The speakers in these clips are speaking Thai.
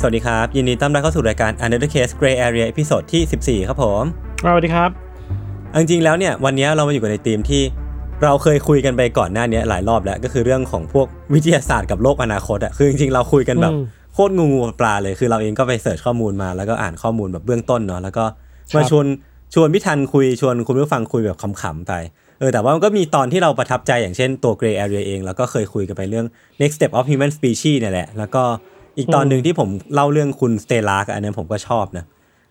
สวัสดีครับ ยินดีต้อนรับเข้าสู่รายการ Untitled Case Gray Area ตอนที่ 14 ครับผมสวัสดีครับเอาจริงๆแล้วเนี่ยวันนี้เรามาอยู่กันในทีมที่เราเคยคุยกันไปก่อนหน้านี้หลายรอบแล้วก็คือเรื่องของพวกวิทยาศาสตร์กับโลกอนาคตอะคือจริงๆเราคุยกันแบบอืมโคตรงูงูปลาเลยคือเราเองก็ไปเสิร์ชข้อมูลมาแล้วก็อ่านข้อมูลแบบเบื้องต้นเนาะแล้วก็ครับมาชวนชวนพี่ทันคุยชวนคุณผู้ฟังคุยแบบขำๆไปเออแต่ว่ามันก็มีตอนที่เราประทับใจอย่างเช่นตัว Gray Area เอง แล้วก็เคยคุยกันไปเรื่อง next step of human species เนี่ยแหละแล้วก็ อีกตอนหนึ่งที่ผมเล่าเรื่องคุณสเตลาร์อันนั้นผมก็ชอบนะ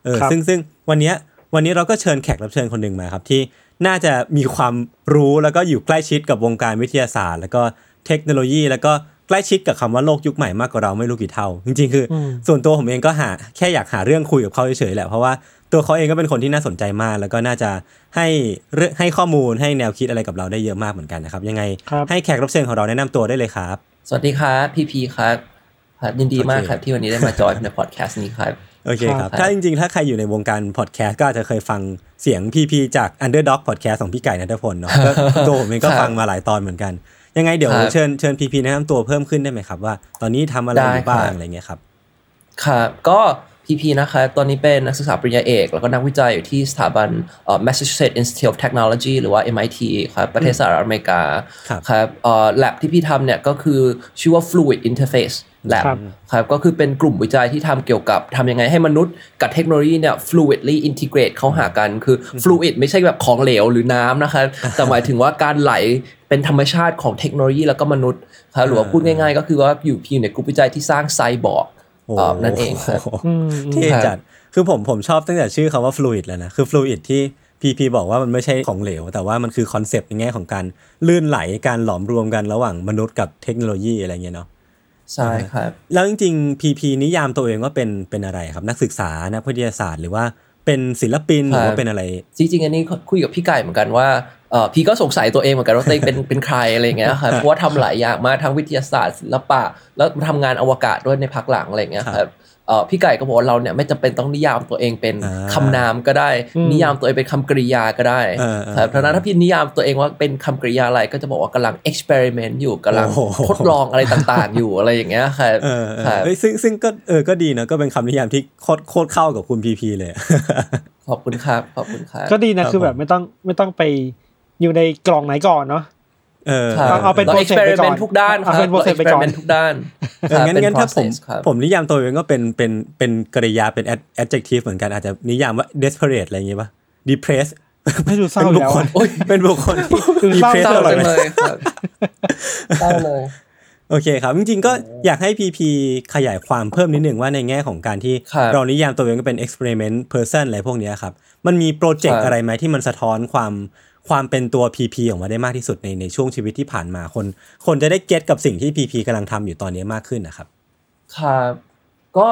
เออครับซึ่งซึ่งวันเนี้ยวันนี้เราก็เชิญแขกรับเชิญคนหนึ่งมาครับ ที่น่าจะมีความรู้แล้วก็อยู่ใกล้ชิดกับวงการวิทยาศาสตร์ แล้วก็เทคโนโลยี แล้วก็ใกล้ชิดกับคำว่าโลกยุคใหม่มากกว่าเราไม่รู้กี่เท่า จริงๆ คืออมส่วนตัวผมเองก็หาแค่อยากหาเรื่องคุยกับเขาเฉยๆแหละเพราะว่าตัวเขาเองก็เป็นคนที่น่าสนใจมาก แล้วก็น่าจะให้เรื่องให้ข้อมูลให้แนวคิดอะไรกับเราได้เยอะมากเหมือนกันนะครับยังไงครับให้แขกรับเชิญของเราแนะนำตัวได้เลยครับ สวัสดีครับพี่พีครับ ครับยินดีมากโอเคครับที่วันนี้ได้มาจอยในพอดแคสต์นี้ครับโอเคครับครับ ถ้าจริงๆ ถ้าใครอยู่ในวงการพอดแคสต์ก็อาจจะเคยฟังเสียงพีพีจาก Underdog Podcast ของพี่ไก่นัทพลเนาะก็ตัวผมเองก็ฟังมาหลายตอนเหมือนกัน ยังไงเดี๋ยวครับเชิญเชิญพีพีแนะนำตัวเพิ่มขึ้นได้ไหมครับว่า ตอนนี้ทำอะไรอยู่ได้บ้างครับอะไรเงี้ยครับครับก็ พีพีนะครับตอนนี้เป็นนักศึกษาปริญญาเอก แล้วก็นักวิจัยอยู่ที่สถาบันเอ่อ Massachusetts Institute of Technology หรือว่า MIT ครับประเทศสหรัฐอเมริกาครับครับเอ่อ lab ที่พี่ทำเนี่ยก็คือชื่อว่า Fluid Interface Lab ครับครับก็คือเป็นกลุ่มวิจัยที่ทำเกี่ยวกับทำยังไงให้มนุษย์กับเทคโนโลยีเนี่ย fluidly integrate เข้าหากันคือ fluid ไม่ใช่แบบของเหลวหรือน้ำนะครับแต่หมายถึงว่าการไหลเป็นธรรมชาติของเทคโนโลยีแล้วก็มนุษย์ครับหรือว่าพูดง่ายๆ ก็คือว่าอยู่อยู่ในกลุ่มวิจัยที่สร้างไซบอร์ กโอ้เอ่อนั่นเองครับอืมเท่จัดคือผมผมชอบตั้งแต่ชื่อคำว่า fluid แล้วนะคือ fluid ที่พีพีบอกว่ามันไม่ใช่ของเหลว แต่ว่ามันคือ concept ในแง่ของการลื่นไหลการหลอมรวมกันระหว่างมนุษย์กับเทคโนโลยีอะไรเงี้ยเนาะใช่ครับ แล้วจริงๆพีพีนิยามตัวเองว่าเป็นเป็นอะไรครับ นักศึกษานักวิทยาศาสตร์หรือว่า เป็นศิลปินหรือว่าเป็นอะไร จริงๆ อันนี้คุยกับพี่ไก่เหมือนกันว่าเอ่อพี่ก็สงสัยตัวเองเหมือนกันว่าตัวเองเป็นเป็นใครอะไรอย่างเงี้ยครับเพราะว่าทำหลายอย่างมากทั้งวิทยาศาสตร์ศิลปะ แล้วทำงานอวกาศด้วยในพักหลังอะไรอย่างเงี้ยครับเอ่อ พี่ไก่ก็บอกว่าเราเนี่ยไม่จำเป็นต้องนิยามตัวเองเป็นอ่าคำนามก็ได้ นิยามตัวเองเป็นคำกริยาก็ได้เออเออครับเพราะฉะนั้นถ้าพี่นิยามตัวเองว่าเป็นคำกริยาอะไรก็จะบอกว่ากำลัง experiment อยู่กำลังโอ้โหทดลองอะไรต่างๆ อยู่อะไรอย่างเงี้ยครับเออเออครับเอ้ยซึ่งซึ่งก็เออก็ดีนะก็เป็นคำนิยามที่โคตรโคตรเข้ากับคุณพีพีเลยขอบคุณครับขอบคุณครับก็ดีนะครับคือแบบไม่ต้องไม่ต้องไปอยู่ในกล่องไหนก่อนเนาะ เออครับเอาเอาเป็นรา process ไปก่อน experiment ทุกด้านครัเอาบเป็น process ไปก่อน experiment ทุกด้านเอองั้นครับงั้นถ้าผมเป็น process ครับผมนิยามตัวเองก็เป็นเป็นเป็นกริยาเป็น ad- adjective เหมือนกันอาจจะนิยามว่า desperate อะไรอย่างงี้ป่ะ depressed ไม่ดูเศร้าเป็นอยู่บุคแล้วคลอะเป็นบุคคลที่ดูเศร้า depressed เศร้าตลอดจังเวเลลายครับเศร้าเลยโอเคครับ จริงๆก็อยากให้พีพีขยายความเพิ่มนิดหนึ่งว่าในแง่ของการที่ครับเรานิยามตัวเองก็เป็น experiment person อะไรพวกเนี้ยครับ มันมีโปรเจกครัต์บอะไรไหมที่มันสะท้อนความ ความเป็นตัว PP ออกมาได้มากที่สุดในในช่วงชีวิตที่ผ่านมาคน คนจะได้เก็ตกับสิ่งที่ PP กำลังทำอยู่ตอนนี้มากขึ้นนะครับครับก็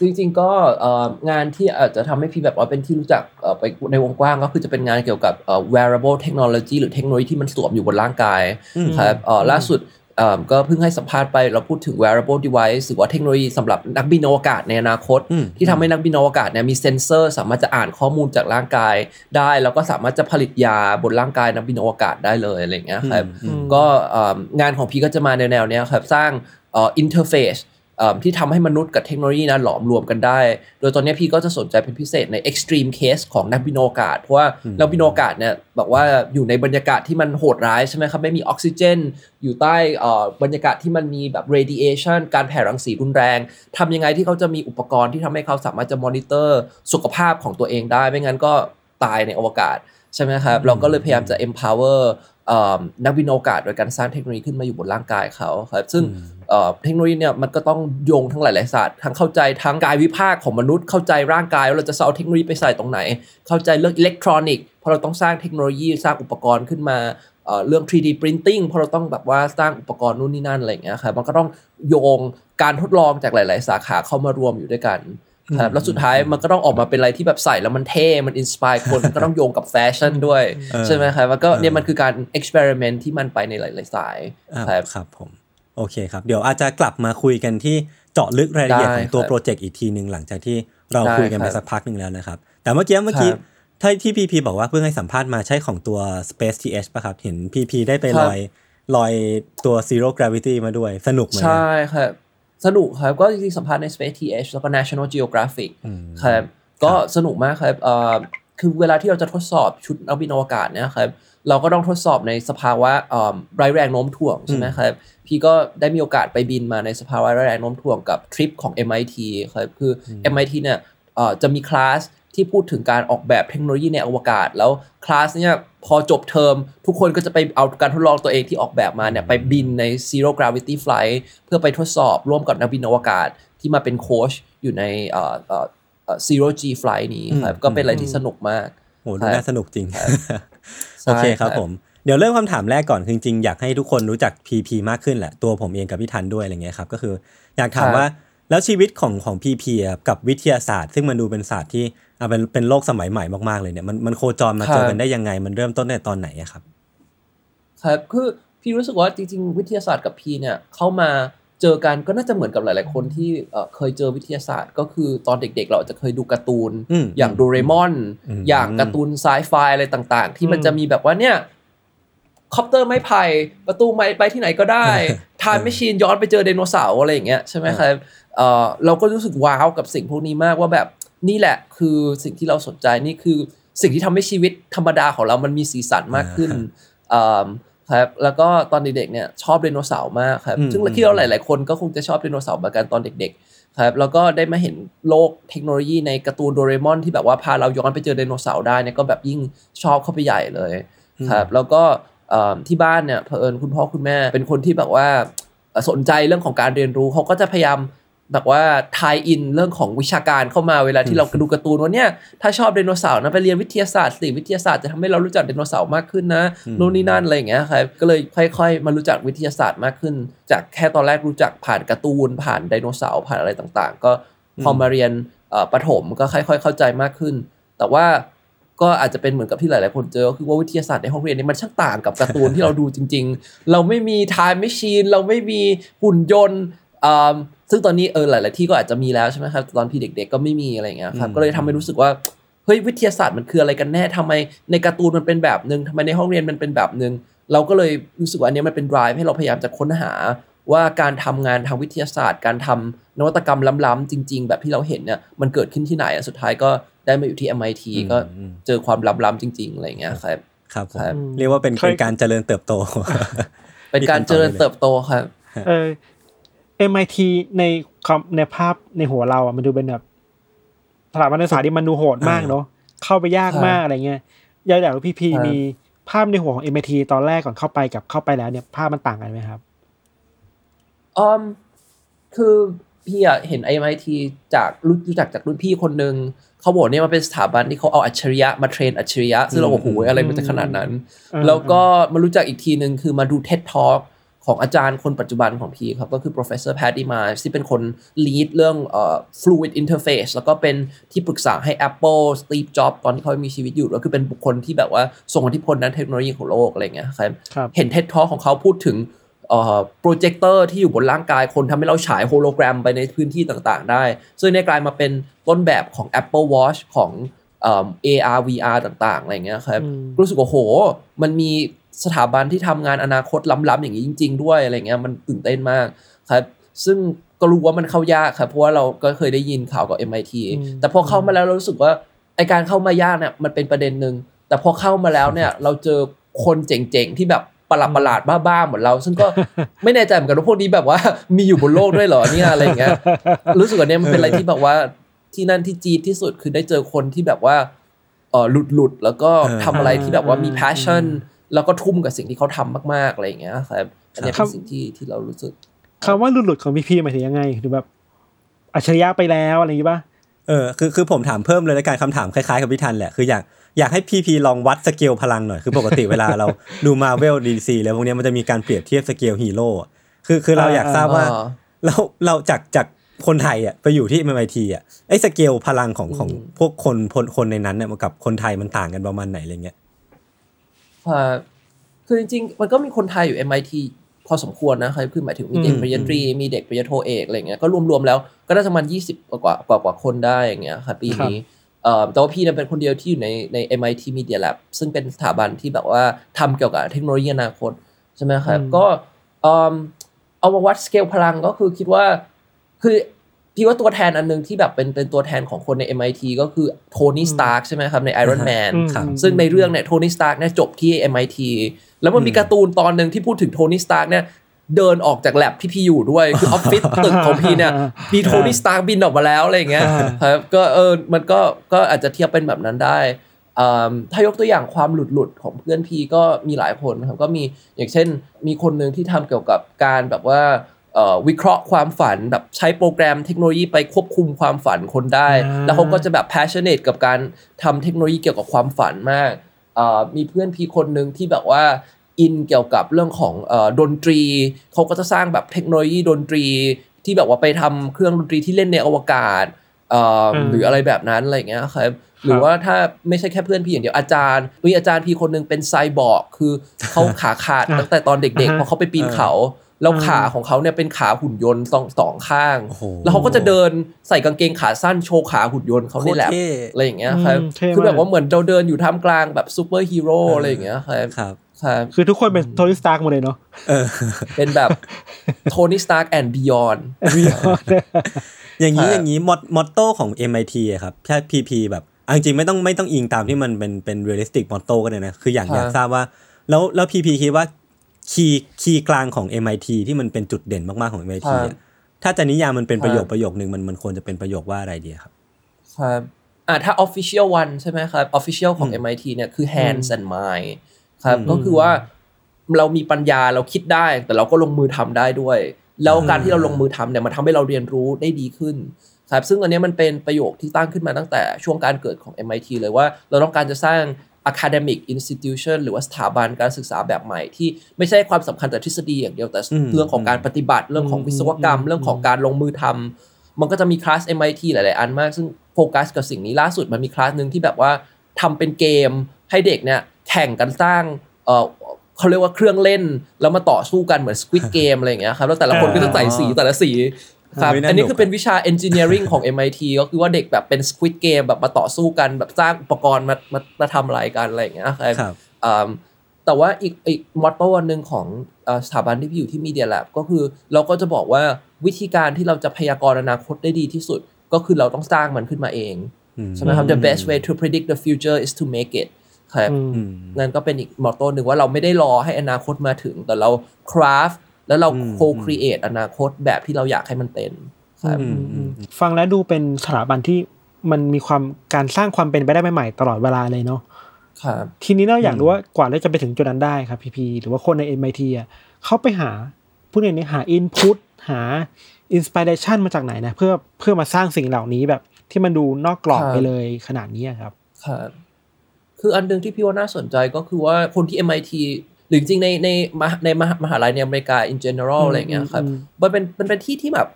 จริงๆก็เอ่องานที่อาจจะทำให้พี่แบบว่าเป็นที่รู้จักเอ่อไปในวงกว้างก็คือจะเป็นงานเกี่ยวกับเอ่อ wearable technology หรือเทคโนโลยีที่มันสวมอยู่บนร่างกายอืมครับเอ่อล่าสุดเอ่อ ก็เพิ่งให้สัมภาษณ์ไปเราพูดถึง wearable device หรือว่าเทคโนโลยีสำหรับนักบินอวกาศในอนาคตอืมที่ทำให้นักบินอวกาศเนี่ยมีเซ็นเซอร์ สามารถจะอ่านข้อมูลจากร่างกายได้ แล้วก็สามารถจะผลิตยาบนร่างกายนักบินอวกาศได้เลยอะไรอย่างเงี้ยครับอืมก็เอ่องานของพี่ก็จะมาในแนวเนี้ยครับสร้างเอ่อ interface ที่ทำให้มนุษย์กับเทคโนโลยีนะหลอมรวมกันได้ โดยตอนนี้พี่ก็จะสนใจเป็นพิเศษใน extreme case ของนักบินอวกาศ เพราะว่านักบินอวกาศเนี่ยบอกว่าอยู่ในบรรยากาศที่มันโหดร้ายใช่ไหมครับ ไม่มีออกซิเจน อยู่ใต้อ่อบรรยากาศที่มันมีแบบ radiation การแผ่รังสีรุนแรงทำยังไงที่เขาจะมีอุปกรณ์ที่ทำให้เขาสามารถจะมอนิเตอร์สุขภาพของตัวเองได้ ไม่งั้นก็ตายในอวกาศใช่ไหมครับ เราก็เลยพยายามจะ empower นักบินอวกาศโดยการสร้างเทคโนโลยีขึ้นมาอยู่บนร่างกายเขาครับ ซึ่ง เอ่อเทคโนโลยีเนี่ยมันก็ต้องโยงทั้งหลายๆศาสตร์ทั้งเข้าใจทั้งกายวิภาคของมนุษย์เข้าใจร่างกายว่าเราจะเอาเทคโนโลยีไปใส่ตรงไหน เข้าใจเรื่องอิเล็กทรอนิกส์เพราะเราต้องสร้างเทคโนโลยีสร้างอุปกรณ์ขึ้นมาเอ่อเรื่อง 3D printing เพราะเราต้องแบบว่าสร้างอุปกรณ์นู่นนี่นั่นอะไรอย่างเงี้ยครับมันก็ต้องโยงการทดลองจากหลาย ๆ สาขาเข้ามารวมอยู่ด้วยกันครับแล้วสุดท้ายมันก็ต้องออกมาเป็นอะไรที่แบบใส่แล้วมันเท่ มัน inspire คนก็ต้องโยงกับแฟชั่นด้วยเออใช่ไหมครับมันก็เออเนี่ยมันคือการ experiment ที่มันไปในหลาย ๆ สายอ่าครับครับผม โอเคครับ เดี๋ยวอาจจะกลับมาคุยกันที่เจาะลึกรายละเอียดได้ของตัวครับ project อีกทีหนึ่งหลังจากที่เราได้คุยกันไปครับสักพักหนึ่งแล้วนะครับ แต่เมื่อกี้เมื่อกี้ครับถ้าที่พีพีบอกว่าเพิ่งให้สัมภาษณ์มาใช่ของตัว Space TH ป่ะครับ เห็นพีพีได้ไปครับอยลอยตัว Zero Gravity มาด้วย สนุกไหมใช่ครับ สนุกครับ ก็จริงๆสัมภาษณ์ใน Space TH แล้วก็ National Geographic อืมครับ ก็สนุกมากครับเอ่อคือเวลาที่เราจะทดสอบชุดนักบินอวกาศเนี่ยครับ เราก็ต้องทดสอบในสภาวะเอ่อไร้แรงโน้มถ่วงใช่ไหมครับพี่ก็ได้มีโอกาสไปบินมาในสภาวะไร้แรงโน้มถ่วงกับทริปของ MIT ครับคืออ MIT เนี่ยเอ่อจะมีคลาสที่พูดถึงการออกแบบเทคโนโลยีในอวกาศ แล้วคลาสเนี่ยพอจบเทอม ทุกคนก็จะไปเอาการทดลองตัวเองที่ออกแบบมาเนี่ยไปบินใน zero gravity flight เพื่อไปทดสอบร่วมกับนักบินอวกาศที่มาเป็นโค้ชอยู่ในเอ่อเอ่อเอ่อ zero g flight นี้ครับอืมก็เป็นอะไรที่สนุกมากโหดูน่าสนุกจริงครับ โอเคครับใช่ครับผม เดี๋ยวเริ่มคำถามแรกก่อนคือจริงๆอยากให้ทุกคนรู้จัก PP มากขึ้นแหละ ตัวผมเองกับพี่ทันด้วยอะไรเงี้ยครับ ก็คืออยากถามครับว่าแล้วชีวิตของของ PP อะกับวิทยาศาสตร์ ซึ่งมันดูเป็นศาสตร์ที่อะเป็นเป็นโลกสมัยใหม่มากๆเลยเนี่ยมันมันโคจรมาเจอกันได้ยังไง มันเริ่มต้นในตอนไหนอะครับ ครับคือพี่รู้สึกว่าจริง ๆ วิทยาศาสตร์กับพี่เนี่ยเข้ามา เจอกันก็น่าจะเหมือนกับหลาย ๆ คนที่เอ่อเคยเจอวิทยาศาสตร์ ก็คือตอนเด็ก ๆ เราอาจจะเคยดูการ์ตูนอืมอย่างโดเรมอนอืมอย่างการ์ตูนไซไฟอะไรต่าง ๆ ที่มันอืมจะมีแบบว่าเนี่ยคอปเตอร์ไม้ไผ่ประตูไม้ไปที่ไหนก็ได้ time machine ย้อนไปเจอไดโนเสาร์อะไรอย่างเงี้ยใช่ไหมครับเอ่อเราก็รู้สึกว้าวกับสิ่งพวกนี้มากว่าแบบนี่แหละคือสิ่งที่เราสนใจนี่คือสิ่งที่ทำให้ชีวิตธรรมดาของเรามันมีสีสันมากขึ้นอ่า ครับแล้วก็ตอนเด็กๆเนี่ยชอบไดโนเสาร์มากครับอืมซึ่งอืมคิดว่าหลายๆคนก็คงจะชอบไดโนเสาร์เหมือนกันตอนเด็กๆครับแล้วก็ได้มาเห็นโลกเทคโนโลยีในการ์ตูนโดเรมอนที่แบบว่าพาเราย้อนไปเจอไดโนเสาร์ได้เนี่ยก็แบบยิ่งชอบเข้าไปใหญ่เลยครับแล้วก็เอ่อที่บ้านเนี่ยเผอิญคุณพ่อคุณแม่เป็นคนที่แบบว่าเอ่อสนใจเรื่องของการเรียนรู้เขาก็จะพยายาม แบบว่า tie in เรื่องของวิชาการเข้ามาเวลาที่เราดูการ์ตูนว่าเนี่ยถ้าชอบไดโนเสาร์นะไปเรียนวิทยาศาสตร์สิวิทยาศาสตร์จะทำให้เรารู้จักไดโนเสาร์มากขึ้นนะนู่นนี่นั่นอะไรอย่างเงี้ยครับก็เลยค่อย ๆ มารู้จักวิทยาศาสตร์มากขึ้น จากแค่ตอนแรกรู้จักผ่านการ์ตูน ผ่านไดโนเสาร์ผ่านอะไรต่างๆ ก็พอมาเรียนเอ่อประถมก็ค่อย ๆ เข้าใจมากขึ้น แต่ว่าก็อาจจะเป็นเหมือนกับที่หลาย ๆ คนเจอก็คือว่าวิทยาศาสตร์ในห้องเรียนเนี่ยมันช่างต่างกับการ์ตูนที่เราดูจริง ๆ เราไม่มี time machine เราไม่มีหุ่นยนต์อ่า ซึ่งตอนนี้เออหลาย ๆ ที่ก็อาจจะมีแล้วใช่ไหมครับแต่ตอนพี่เด็ก ๆ ก็ไม่มีอะไรอย่างเงี้ยครับอืมก็เลยทำให้รู้สึกว่าเฮ้ยวิทยาศาสตร์มันคืออะไรกันแน่ทำไมในการ์ตูนมันเป็นแบบหนึ่งทำไมในห้องเรียนมันเป็นแบบหนึ่งเราก็เลยรู้สึกว่าอันเนี้ยมันเป็น drive ให้เราพยายามจะค้นหาว่าการทำงานทางวิทยาศาสตร์ การทำนวัตกรรมล้ำๆจริง ๆ แบบที่เราเห็นเนี่ยมันเกิดขึ้นที่ไหนอะสุดท้ายก็ได้มาอยู่ที่ MIT อืมก็อืมเจอความล้ำๆจริง ๆ อะไรอย่างเงี้ยครับครับผมครับเรียกว่าเป็นเคยเป็นการเจริญเติบโต เป็นการเจริญเติบโตครับเออ MIT ในความในภาพในหัวเราอะมันดูเป็นแบบสถาบันศึกษาที่มันดูโหดมากเนาะเข้าไปยากครับมากอะไรเงี้ยอยากอยากรู้พี่พีครับมีภาพในหัวของ MIT ตอนแรกก่อนเข้าไปกับเข้าไปแล้วเนี่ยภาพมันต่างกันไหมครับอืมคือพี่อะเห็น MIT จากรู้รู้จักจากรุ่นพี่คนหนึ่งเขาบอกเนี่ยมันเป็นสถาบันที่เขาเอาอัจฉริยะมาเทรนอัจฉริยะซึ่งเราบอกโอ้โหอะไรมันจะขนาดนั้นอืมแล้วก็มารู้จักอีกทีหนึ่งคือมาดู TED Talk ของอาจารย์คนปัจจุบันของพี่ครับก็คือ professor Patty Miles ที่เป็นคน lead เรื่องเอ่อ fluid interface แล้วก็เป็นที่ปรึกษาให้ Apple Steve Jobs ตอนที่เขามีชีวิตอยู่ แล้วคือเป็นบุคคลที่แบบว่าทรงอิทธิพลด้านเทคโนโลยีของโลกอะไรอย่างเงี้ยครับครับเห็น TED Talk ของเขาพูดถึงเอ่อโปรเจคเตอร์ที่อยู่บนร่างกายคนทำให้เราฉายโฮโลแกรมไปในพื้นที่ต่างๆ ได้ ซึ่งในยกลายมาเป็นต้นแบบของ Apple Watch ของเอ่อ AR VR ต่างๆอะไรอย่างเงี้ยครับอืมรู้สึกว่าโห มันมี สถาบันที่ทำงานอนาคตล้ำๆอย่างนี้จริง ๆ ด้วยอะไรเงี้ยมันตื่นเต้นมากครับ ซึ่งก็รู้ว่ามันเข้ายากครับเพราะว่าเราก็เคยได้ยินข่าวกับ MIT อืมแต่พอเข้ามาแล้วเรารู้สึกว่าไอการเข้ามายากเนี่ยมันเป็นประเด็นหนึ่งแต่พอเข้ามาแล้วเนี่ยเราเจอคนเจ๋งๆที่แบบประหลาดประหลาดๆบ้าๆเหมือนเรา ซึ่งก็ไม่แน่ใจเหมือนกันว่าพวกนี้แบบว่ามีอยู่บนโลกด้วยเหรอเนี่ยอะไรอย่างเงี้ยรู้สึกว่าเนี่ยมันเป็นอะไรที่แบบว่าที่นั่นที่จี๊ดที่สุดคือได้เจอคนที่แบบว่าเออหลุดหลุดแล้วก็เออทำอะไรที่แบบว่ามีอ่า passion แล้วก็ทุ่มกับสิ่งที่เขาทำมากๆอะไรอย่างเงี้ยครับอันเนี้ยครับเป็บนสิ่งที่ที่เรารู้สึกคำว่าหลุดๆของพีพีหมายถึงยังไงหรือแบบอัจฉริยะไปแล้วอะไรอย่างงี้ป่ะเออคือคือผมถามเพิ่มเลยแล้วกันคำถามคล้ายๆกับพี่ทันแหละคืออยากอยากให้พีพีลองวัดสเกลพลังหน่อยคือปกติเวลาเราดู Marvel DC แล้วพวกเนี้ยมันจะมีการเปรียบเทียบสเกลฮีโร่อะคือคือเราอยากทราบว่าอ่าเราเราจากจากคนไทยอะไปอยู่ที่ MIT อะไอ้สเกลพลังของของพวกคนคนคนในนั้นเนี่ยกับคนไทยมันต่างกันประมาณไหนอะไรเงี้ย ครับคือจริงๆ มันก็มีคนไทยอยู่ MIT พอสมควรนะครับคือหมายถึงมีเด็กอืมปริญญาตรี มีเด็กปริญญาโทเอกอะไรเงี้ย ก็รวมๆแล้วก็น่าจะประมาณยี่สิบกว่ากว่ากว่าคนได้อย่างเงี้ยครับปีนี้เอ่อแต่ว่าพี่เนี่ยเป็นคนเดียวที่อยู่ในใน MIT Media Lab ซึ่งเป็นสถาบันที่แบบว่าทำเกี่ยวกับเทคโนโลยีอนาคตใช่ไหมครับ ก็เอิ่มเอามาวัดสเกลพลังก็คือคิดว่าคือ พี่ว่าตัวแทนอันหนึงที่แบบเป็นเป็นตัวแทนของคนใน MIT ก็คือโทนี่สตาร์กใช่ไหมครับใน Iron Man อืมครับซึ่งในเรื่องเนี่ยโทนี่สตาร์กเนี่ยจบที่ MIT แล้วมันมีการ์ตูนตอนหนึ่งที่พูดถึงโทนี่สตาร์กเนี่ยเดินออกจากแล็บที่พี่อยู่ด้วยคือออฟฟิศตึกของพี่เนี่ยมีโทนี่สตาร์กบินออกมาแล้วอะไรอย่างเงี้ยครับก็เออมันก็ก็อาจจะเทียบเป็นแบบนั้นได้อืมถ้ายกตัวอย่างความหลุดหลุดๆของเพื่อนพี่ก็มีหลายคนนะครับก็มีอย่างเช่นมีคนหนึ่งที่ทำเกี่ยวกับการแบบว่าเอ่อ วิเคราะห์ความฝันแบบใช้โปรแกรมเทคโนโลยีไปควบคุมความฝันคนได้อ่าแล้วเขาก็จะแบบ passionate กับการทำเทคโนโลยีเกี่ยวกับความฝันมากเอ่อมีเพื่อนพี่คนหนึ่งที่แบบว่าอินเกี่ยวกับเรื่องของเอ่อดนตรี เขาก็จะสร้างแบบเทคโนโลยีดนตรี ที่แบบว่าไปทำเครื่องดนตรีที่เล่นในอวกาศเอ่ออมหรืออะไรแบบนั้นอะไรอย่างเงี้ยครับหรือว่าถ้าไม่ใช่แค่เพื่อนพี่อย่างเดียวอาจารย์มีอาจารย์พี่คนหนึงเป็นไซบอร์กคือเขาขาขาดตั้งแต่ตอนเด็กๆเพราะเขาไปปีนเขา แล้วขาของเขาเนี่ยเป็นขาหุ่นยนต์สองสองข้างโอ้โหแล้วเขาก็จะเดินใส่กางเกงขาสั้นโชว์ขาหุ่นยนต์เขาในแล็บโคตรเท่อะไรอย่างเงี้ยครับอืมเท่มากคือแบบว่าเหมือนเราเดินอยู่ท่ามกลางแบบซูเปอร์ฮีโร่อะไรอย่างเงี้ยครับครับครับคือทุกคนเป็นโทนี่สตาร์กหมดเลยเนาะเออเป็นแบบโทนี่สตาร์ก and beyond อย่างนี้ครับอย่างนี้อืม motto ของ MIT อะครับถ้า PP แบบเอาจริงๆไม่ต้องไม่ต้องอิงตามที่มันเป็นเป็น realistic motto ก็ได้นะ คืออย่างอยากทราบว่า แล้วแล้ว PP คิดว่า key key กลางของ MIT ที่มันเป็นจุดเด่นมากๆของ MIT อะถ้าจะนิยามมันเป็นประโยคประโยคนึงมันมันควรจะเป็นประโยคว่าอะไรดีครับครับอ่าถ้า official one ใช่ไหมครับ official ของ MIT เนี่ยคือ hands and mind ครับอืมก็คือว่าเรามีปัญญาเราคิดได้ แต่เราก็ลงมือทำได้ด้วย แล้วการที่เราลงมือทำเนี่ยมันทำให้เราเรียนรู้ได้ดีขึ้นครับซึ่งอันเนี้ยมันเป็นประโยคที่ตั้งขึ้นมาตั้งแต่ช่วงการเกิดของ MIT เลยว่า เราต้องการจะสร้าง academic institution หรือว่าสถาบันการศึกษาแบบใหม่ที่ไม่ใช่ความสำคัญแต่ทฤษฎีอย่างเดียวแต่อืมเรื่องของการปฏิบัติเรื่องของวิศวกรรม เรื่องของการลงมือทำมันก็จะมีคลาส MIT หลาย ๆ อันมาก ซึ่งโฟกัสกับสิ่งนี้ล่าสุดมันมีคลาสหนึ่งที่แบบว่าทำเป็นเกมให้เด็กเนี่ยแข่งกันสร้างเออเขาเรียกว่าเครื่องเล่น แล้วมาต่อสู้กันเหมือน Squid Game อะไรอย่างเงี้ยครับแล้วแต่ละคนก็จะใส่สีแต่ละสี ครับไม่น่าอันนี้หนุกคือเป็นวิชา engineering ของ MIT ก็คือว่าเด็กแบบเป็น Squid Game แบบมาต่อสู้กันแบบสร้างอุปกรณ์มามามาทำอะไรกันอะไรอย่างเงี้ยครับครับอ่าแต่ว่าอีกอีกมอตโต้อันหนึ่งของเอ่อสถาบันที่พี่อยู่ที่ Media Lab ก็คือเราก็จะบอกว่าวิธีการที่เราจะพยากรณ์อนาคตได้ดีที่สุด ก็คือเราต้องสร้างมันขึ้นมาเองอืมใช่ไหมครับ the best way to predict the future is to make it ครับอืมอืมนั่นก็เป็นอีกมอตโต้หนึ่งว่าเราไม่ได้รอให้อนาคตมาถึง แต่เรา craft แล้วเราอืม co-create อนาคตแบบที่เราอยากให้มันเป็นครับอืมอืมฟังแล้วดูเป็นสถาบันที่มันมีความการสร้างความเป็นไปได้ใหม่ๆตลอดเวลาเลยเนาะครับทีนี้เราอยากรู้ว่ากว่าเราจะไปถึงจุดนั้นได้ครับพีพีหรือว่าคนใน MIT อะเขาไปหาพูดอย่างนี้หาอินพุตหาอินสปิเรชันมาจากไหนนะเพื่อเพื่อมาสร้างสิ่งเหล่านี้แบบที่มันดูนอกกรอบครับไปเลยขนาดนี้อะครับครับคืออันหนึงที่พี่ว่าน่าสนใจก็คือว่าคนที่ MIT หรือจริงๆในในมหาในมหามหาลัยในอเมริกา in general อืมอะไรอย่างเงี้ยครับอืมมันเป็นมันเป็นที่ที่แบบ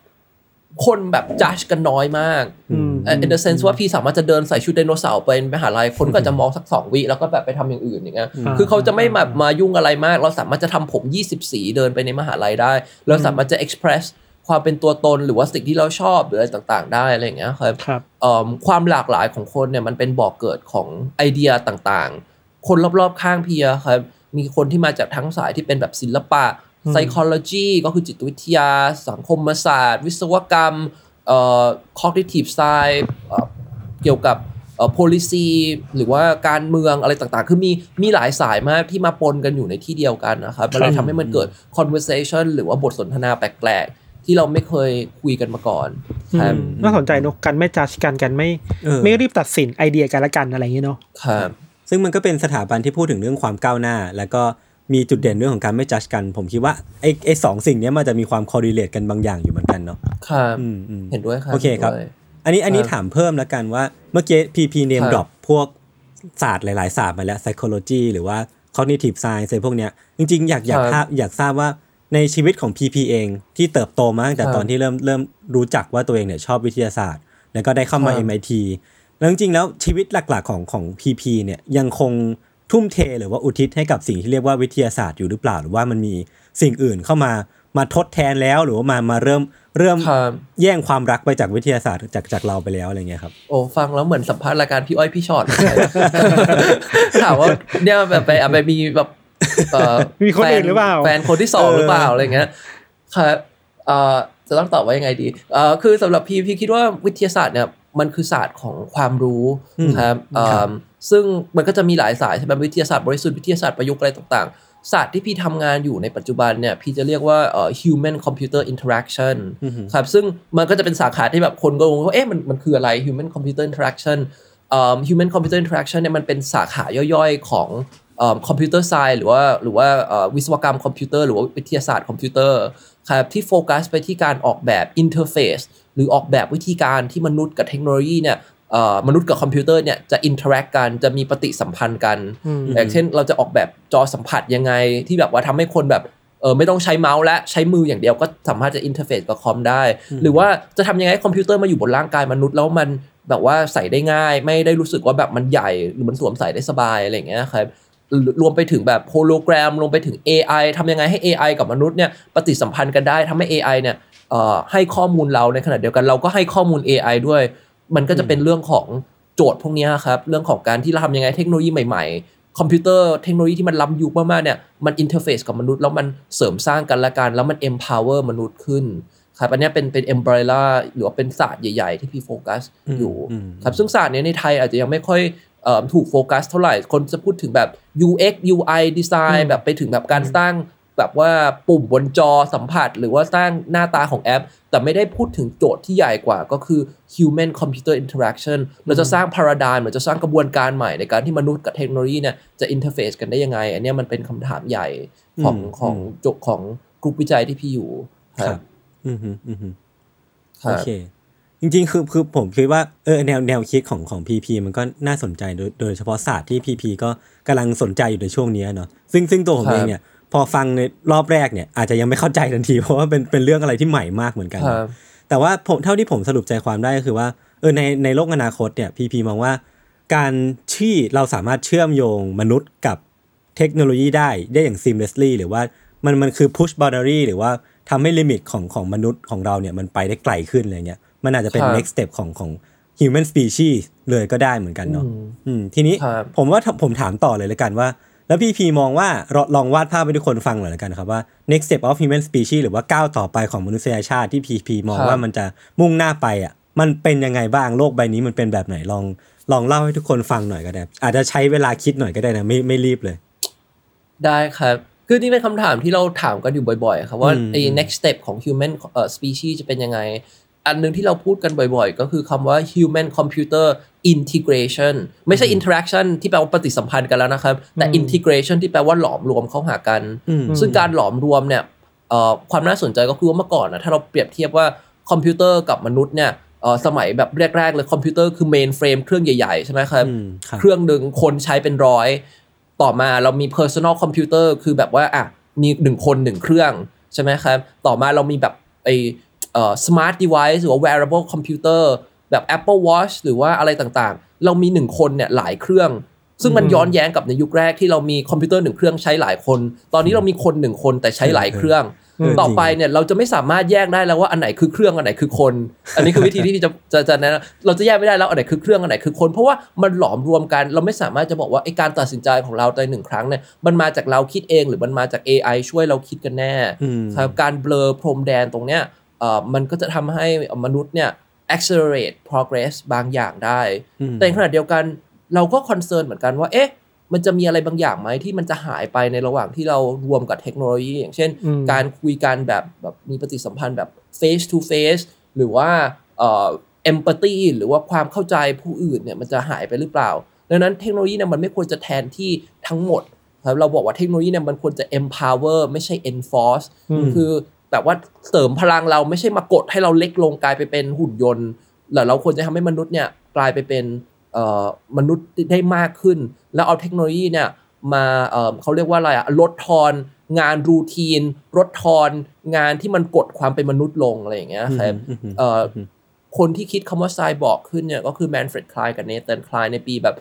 คนแบบจัดกันน้อยมากอืมเอ่อ in the sense ว่าพี่สามารถจะเดินใส่ชุดไดโนเสาร์ไปมหาลัยคนก็จะมองสักสองวิแล้วก็แบบไปทำอย่างอื่นอย่างเงี้ยอืมคือเขาจะไม่แบบมายุ่งอะไรมาก เราสามารถจะทำผม20สีเดินไปในมหาลัยได้ เราสามารถจะ express ความเป็นตัวตนหรือว่าสิ่งที่เราชอบหรืออะไรต่างๆ ได้อะไรอย่างเงี้ยครับครับเอิ่มความหลากหลายของคนเนี่ยมันเป็นบ่อกเกิดของไอเดียต่างๆ คนรอบๆข้างเพียครับ มีคนที่มาจากทั้งสายที่เป็นแบบศิลปะ psychology ก็คือจิตวิทยา สังคมศาสตร์ วิศวกรรมเอ่อ cognitive science เอ่อเกี่ยวกับเอ่อ policy หรือว่าการเมืองอะไรต่างๆ คือมีมีหลายสายมากที่มาปนกันอยู่ในที่เดียวกันนะครับมันเลยทำให้มันเกิด conversation หรือว่าบทสนทนาแปลกๆ ที่เราไม่เคยคุยกันมาก่อนครับอืมน่าสนใจเนอะการไม่จัดกันกันไม่เออไม่รีบตัดสินไอเดียกันละกันอะไรอย่างเงี้ยเนาะครับ ซึ่งมันก็เป็นสถาบันที่พูดถึงเรื่องความก้าวหน้า แล้วก็มีจุดเด่นเรื่องของการไม่จัดกัน ผมคิดว่าไอ้ไอ้สองสิ่งเนี้ยมันจะมีความคอ r ิเลตกันบางอย่างอยู่เหมือนกันเนาะครับอืมอืมเห็นด้วยครับโอเคครับห็นด้วยอันนี้อันนี้ครับถามเพิ่มแล้วกันว่าเมื่อกี้พีพีเนมครับดรอปพวกศาสตร์หลาย ๆ ศาสตร์มาแล้ว psychology หรือว่า cognitive science อะไรพวกเนี้ยจริง ๆ อยากอยากครับทราบอยากทราบว่าในชีวิตของพีพีเองที่เติบโตมาตั้งแต่ครับตอนที่เริ่มเริ่มรู้จักว่าตัวเองเนี่ยชอบวิทยาศาสตร์ แล้วก็ได้เข้ามาครับ MIT แล้วจริงๆแล้วชีวิตหลักๆของของพีพีเนี่ยยังคงทุ่มเทหรือว่าอุทิศให้กับสิ่งที่เรียกว่าวิทยาศาสตร์อยู่หรือเปล่า หรือว่ามันมีสิ่งอื่นเข้ามามาทดแทนแล้วหรือว่ามามาเริ่มเริ่มครับแย่งความรักไปจากวิทยาศาสตร์จากจากเราไปแล้วอะไรเงี้ยครับโอ้ฟังแล้วเหมือนสัมภาษณ์รายการพี่อ้อยพี่ชอตถามว่าเนี่ยแบบไปเอาไปมีแบบเอ่อมีคนอื่นหรือเปล่าแฟนคนที่สองเออหรือเปล่าอะไรเงี้ยครับเอ่อจะต้องตอบว่ายังไงดีเอ่อคือสำหรับพี่พี่คิดว่าวิทยาศาสตร์เนี่ย มันคือศาสตร์ของความรู้ครับเอ่อซึ่งมันก็จะมีหลายสายใช่ไหมวิทยาศาสตร์บริสุทธิ์วิทยาศาสตร์ประยุกต์อะไรต่างๆศาสตร์ที่พี่ทำงานอยู่ในปัจจุบันเนี่ยพี่จะเรียกว่าเอ่อ human computer interaction ครับซึ่งมันก็จะเป็นสาขาที่แบบคนก็งงว่าเอ๊ะมันมันคืออะไร human computer interaction เอ่อ human computer interaction เนี่ยมันเป็นสาขาย่อยๆของเอ่อ computer science หรือว่าหรือว่าเอ่อวิศวกรรมคอมพิวเตอร์หรือว่าวิทยาศาสตร์คอมพิวเตอร์ครับที่โฟกัสไปที่การออกแบบ interface หรือออกแบบวิธีการที่มนุษย์กับเทคโนโลยีเนี่ยเอ่อมนุษย์กับคอมพิวเตอร์เนี่ยจะ interact กันจะมีปฏิสัมพันธ์กันอย่างเช่น เราจะออกแบบจอสัมผัสยังไง ที่แบบว่าทำให้คนแบบเออไม่ต้องใช้เมาส์และใช้มืออย่างเดียวก็สามารถจะ interface กับคอมได้ หรือว่าจะทำยังไงให้คอมพิวเตอร์มาอยู่บนร่างกายมนุษย์แล้วมันแบบว่าใส่ได้ง่าย ไม่ได้รู้สึกว่าแบบมันใหญ่หรือมันสวมใส่ได้สบายอะไรอย่างเงี้ยครับรวมไปถึงแบบโฮโลแกรมรวมไปถึง AI ทำยังไงให้ AI กับมนุษย์เนี่ยปฏิสัมพันธ์กันได้ทำให้ AI เนี่ยเอ่อ ให้ข้อมูลเราในขณะเดียวกันเราก็ให้ข้อมูล AI ด้วย มันก็จะเป็นเรื่องของโจทย์พวกเนี้ยครับเรื่องของการที่เราทำยังไงเทคโนโลยีใหม่ๆ คอมพิวเตอร์เทคโนโลยีที่มันล้ำยุคมากๆเนี่ยมัน interface กับมนุษย์แล้วมันเสริมสร้างกันและกันแล้วมัน empower มนุษย์ขึ้นครับอันเนี้ยเป็นเป็น umbrella หรือว่าเป็นศาสตร์ใหญ่ๆ ที่พี่โฟกัสอยู่อืมครับซึ่งศาสตร์เนี้ยในไทยอาจจะยังไม่ค่อยเอ่อถูกโฟกัสเท่าไหร่ คนจะพูดถึงแบบ UX UI design แบบไปถึงแบบการสร้าง แบบว่าปุ่มบนจอสัมผัส หรือว่าสร้างหน้าตาของแอป แต่ไม่ได้พูดถึงโจทย์ที่ใหญ่กว่าก็คือ human computer interaction เราจะสร้าง paradigm เราจะสร้างกระบวนการใหม่ในการที่มนุษย์กับเทคโนโลยีเนี่ยจะ interface กันได้ยังไง อันเนี้ยมันเป็นคำถามใหญ่ของอืมของจบของกลุ่มวิจัยที่พี่อยู่คครัรับบอืมฮึอืมฮึครัโอบเคจริงๆ คือคือผมคิดว่าเออแนวแนวคิดของของพีพีมันก็น่าสนใจโดยโดยเฉพาะศาสตร์ที่พีพีก็กำลังสนใจอยู่ในช่วงนี้เนาะซึ่งซึ่งตัวผมครับเองเนี่ย พอฟังในรอบแรกเนี่ยอาจจะยังไม่เข้าใจทันที เพราะว่าเป็นเป็นเรื่องอะไรที่ใหม่มากเหมือนกันครับแต่ว่าผมเท่าที่ผมสรุปใจความได้ก็คือว่าเออในในโลกอนาคตเนี่ยพีพีมองว่า การที่เราสามารถเชื่อมโยงมนุษย์กับเทคโนโลยีได้ได้อย่าง seamlessly หรือว่ามันมันคือ push boundary หรือว่าทำให้ limit ของของมนุษย์ของเราเนี่ยมันไปได้ไกลขึ้นอะไรเงี้ยมันอาจจะเป็นครับ next step ของของ human species เลยก็ได้เหมือนกันเนาะอืมทีนี้ครับผมว่าถ้าผมถามต่อเลยแล้วกันว่า แล้วพี่พีมองว่าเราลองวาดภาพให้ทุกคนฟังหน่อยแล้วกันครับว่า next step of human species หรือว่าก้าวต่อไปของมนุษยชาติที่พีพีมองครับว่ามันจะมุ่งหน้าไปอะมันเป็นยังไงบ้างโลกใบนี้มันเป็นแบบไหนลองลองเล่าให้ทุกคนฟังหน่อยก็ได้ อาจจะใช้เวลาคิดหน่อยก็ได้นะไม่ไม่รีบเลย ได้ครับ คือนี่เป็นคำถามที่เราถามกันอยู่บ่อยๆ ครับว่าอืมไอ้ next step ของ human เอ่อ species จะเป็นยังไง อันหนึ่งที่เราพูดกันบ่อยๆ ก็คือคำว่า human computer integration ไม่ใช่ interaction ที่แปลว่าปฏิสัมพันธ์กันแล้วนะครับ แต่ integration ที่แปลว่าหลอมรวมเข้าหากันอืมซึ่งการหลอมรวมเนี่ยเอ่อความน่าสนใจก็คือว่าเมื่อก่อนนะถ้าเราเปรียบเทียบว่าคอมพิวเตอร์กับมนุษย์เนี่ยเอ่อสมัยแบบแรก ๆ เลยคอมพิวเตอร์คือ mainframe เครื่องใหญ่ ๆ ใช่ไหมครับอืมครับ เครื่องหนึ่งคนใช้เป็นร้อย ต่อมาเรามี personal computer คือแบบว่าอะมีหนึ่งคนหนึ่งเครื่อง ใช่ไหมครับ ต่อมาเรามีแบบไอเอ่อ smart device หรือว่า wearable computer แบบ Apple Watch หรือว่าอะไรต่างๆ เรามีหนึ่งคนเนี่ยหลายเครื่อง ซึ่งมันย้อนแย้งกับในยุคแรกที่เรามีคอมพิวเตอร์หนึ่งเครื่องใช้หลายคน ตอนนี้เรามีคนหนึ่งคนแต่ใช้หลายเครื่องเออต่อไปเนี่ยเราจะไม่สามารถแยกได้แล้วว่าอันไหนคือเครื่องอันไหนคือคน อันนี้คือวิธีที่จะจะจะแนะนำเราจะแยกไม่ได้แล้วอันไหนคือเครื่องอันไหนคือคน เพราะว่ามันหลอมรวมกัน เราไม่สามารถจะบอกว่าไอการตัดสินใจของเราในหนึ่งครั้งเนี่ยมันมาจากเราคิดเองหรือมันมาจาก AI ช่วยเราคิดกันแน่อืมครับการเบลอพรมแดนตรงเนี้ยเอ่อมันก็จะทำให้มนุษย์เนี่ย accelerate progress บางอย่างได้อืมแต่ในขณะเดียวกันเราก็คอนเซิร์นเหมือนกันว่าเอ๊ะมันจะมีอะไรบางอย่างไหมที่มันจะหายไปในระหว่างที่เรารวมกับเทคโนโลยี อย่างเช่นอืมการคุยกันแบบแบบมีปฏิสัมพันธ์แบบ face to face หรือว่าเอ่อ empathy หรือว่าความเข้าใจผู้อื่นเนี่ยมันจะหายไปหรือเปล่า ดังนั้นเทคโนโลยีเนี่ยมันไม่ควรจะแทนที่ทั้งหมดครับเราบอกว่าเทคโนโลยีเนี่ยมันควรจะ empower ไม่ใช่ enforce คือ แบบว่าเสริมพลังเราไม่ใช่มากดให้เราเล็กลงกลายไปเป็นหุ่นยนต์แต่เราควรจะทำให้มนุษย์เนี่ยกลายไปเป็นเอ่อมนุษย์ได้มากขึ้น แล้วเอาเทคโนโลยีเนี่ยมาเอ่อเขาเรียกว่าอะไรอะลดทอนงานรูทีนลดทอนงานที่มันกดความเป็นมนุษย์ลงอะไรอย่างเงี้ยครับเอ่ออคนที่คิดคำว่าไซบอร์กขึ้นเนี่ยก็คือแมนเฟรดคลายกับเนเธนคลายในปีแบบ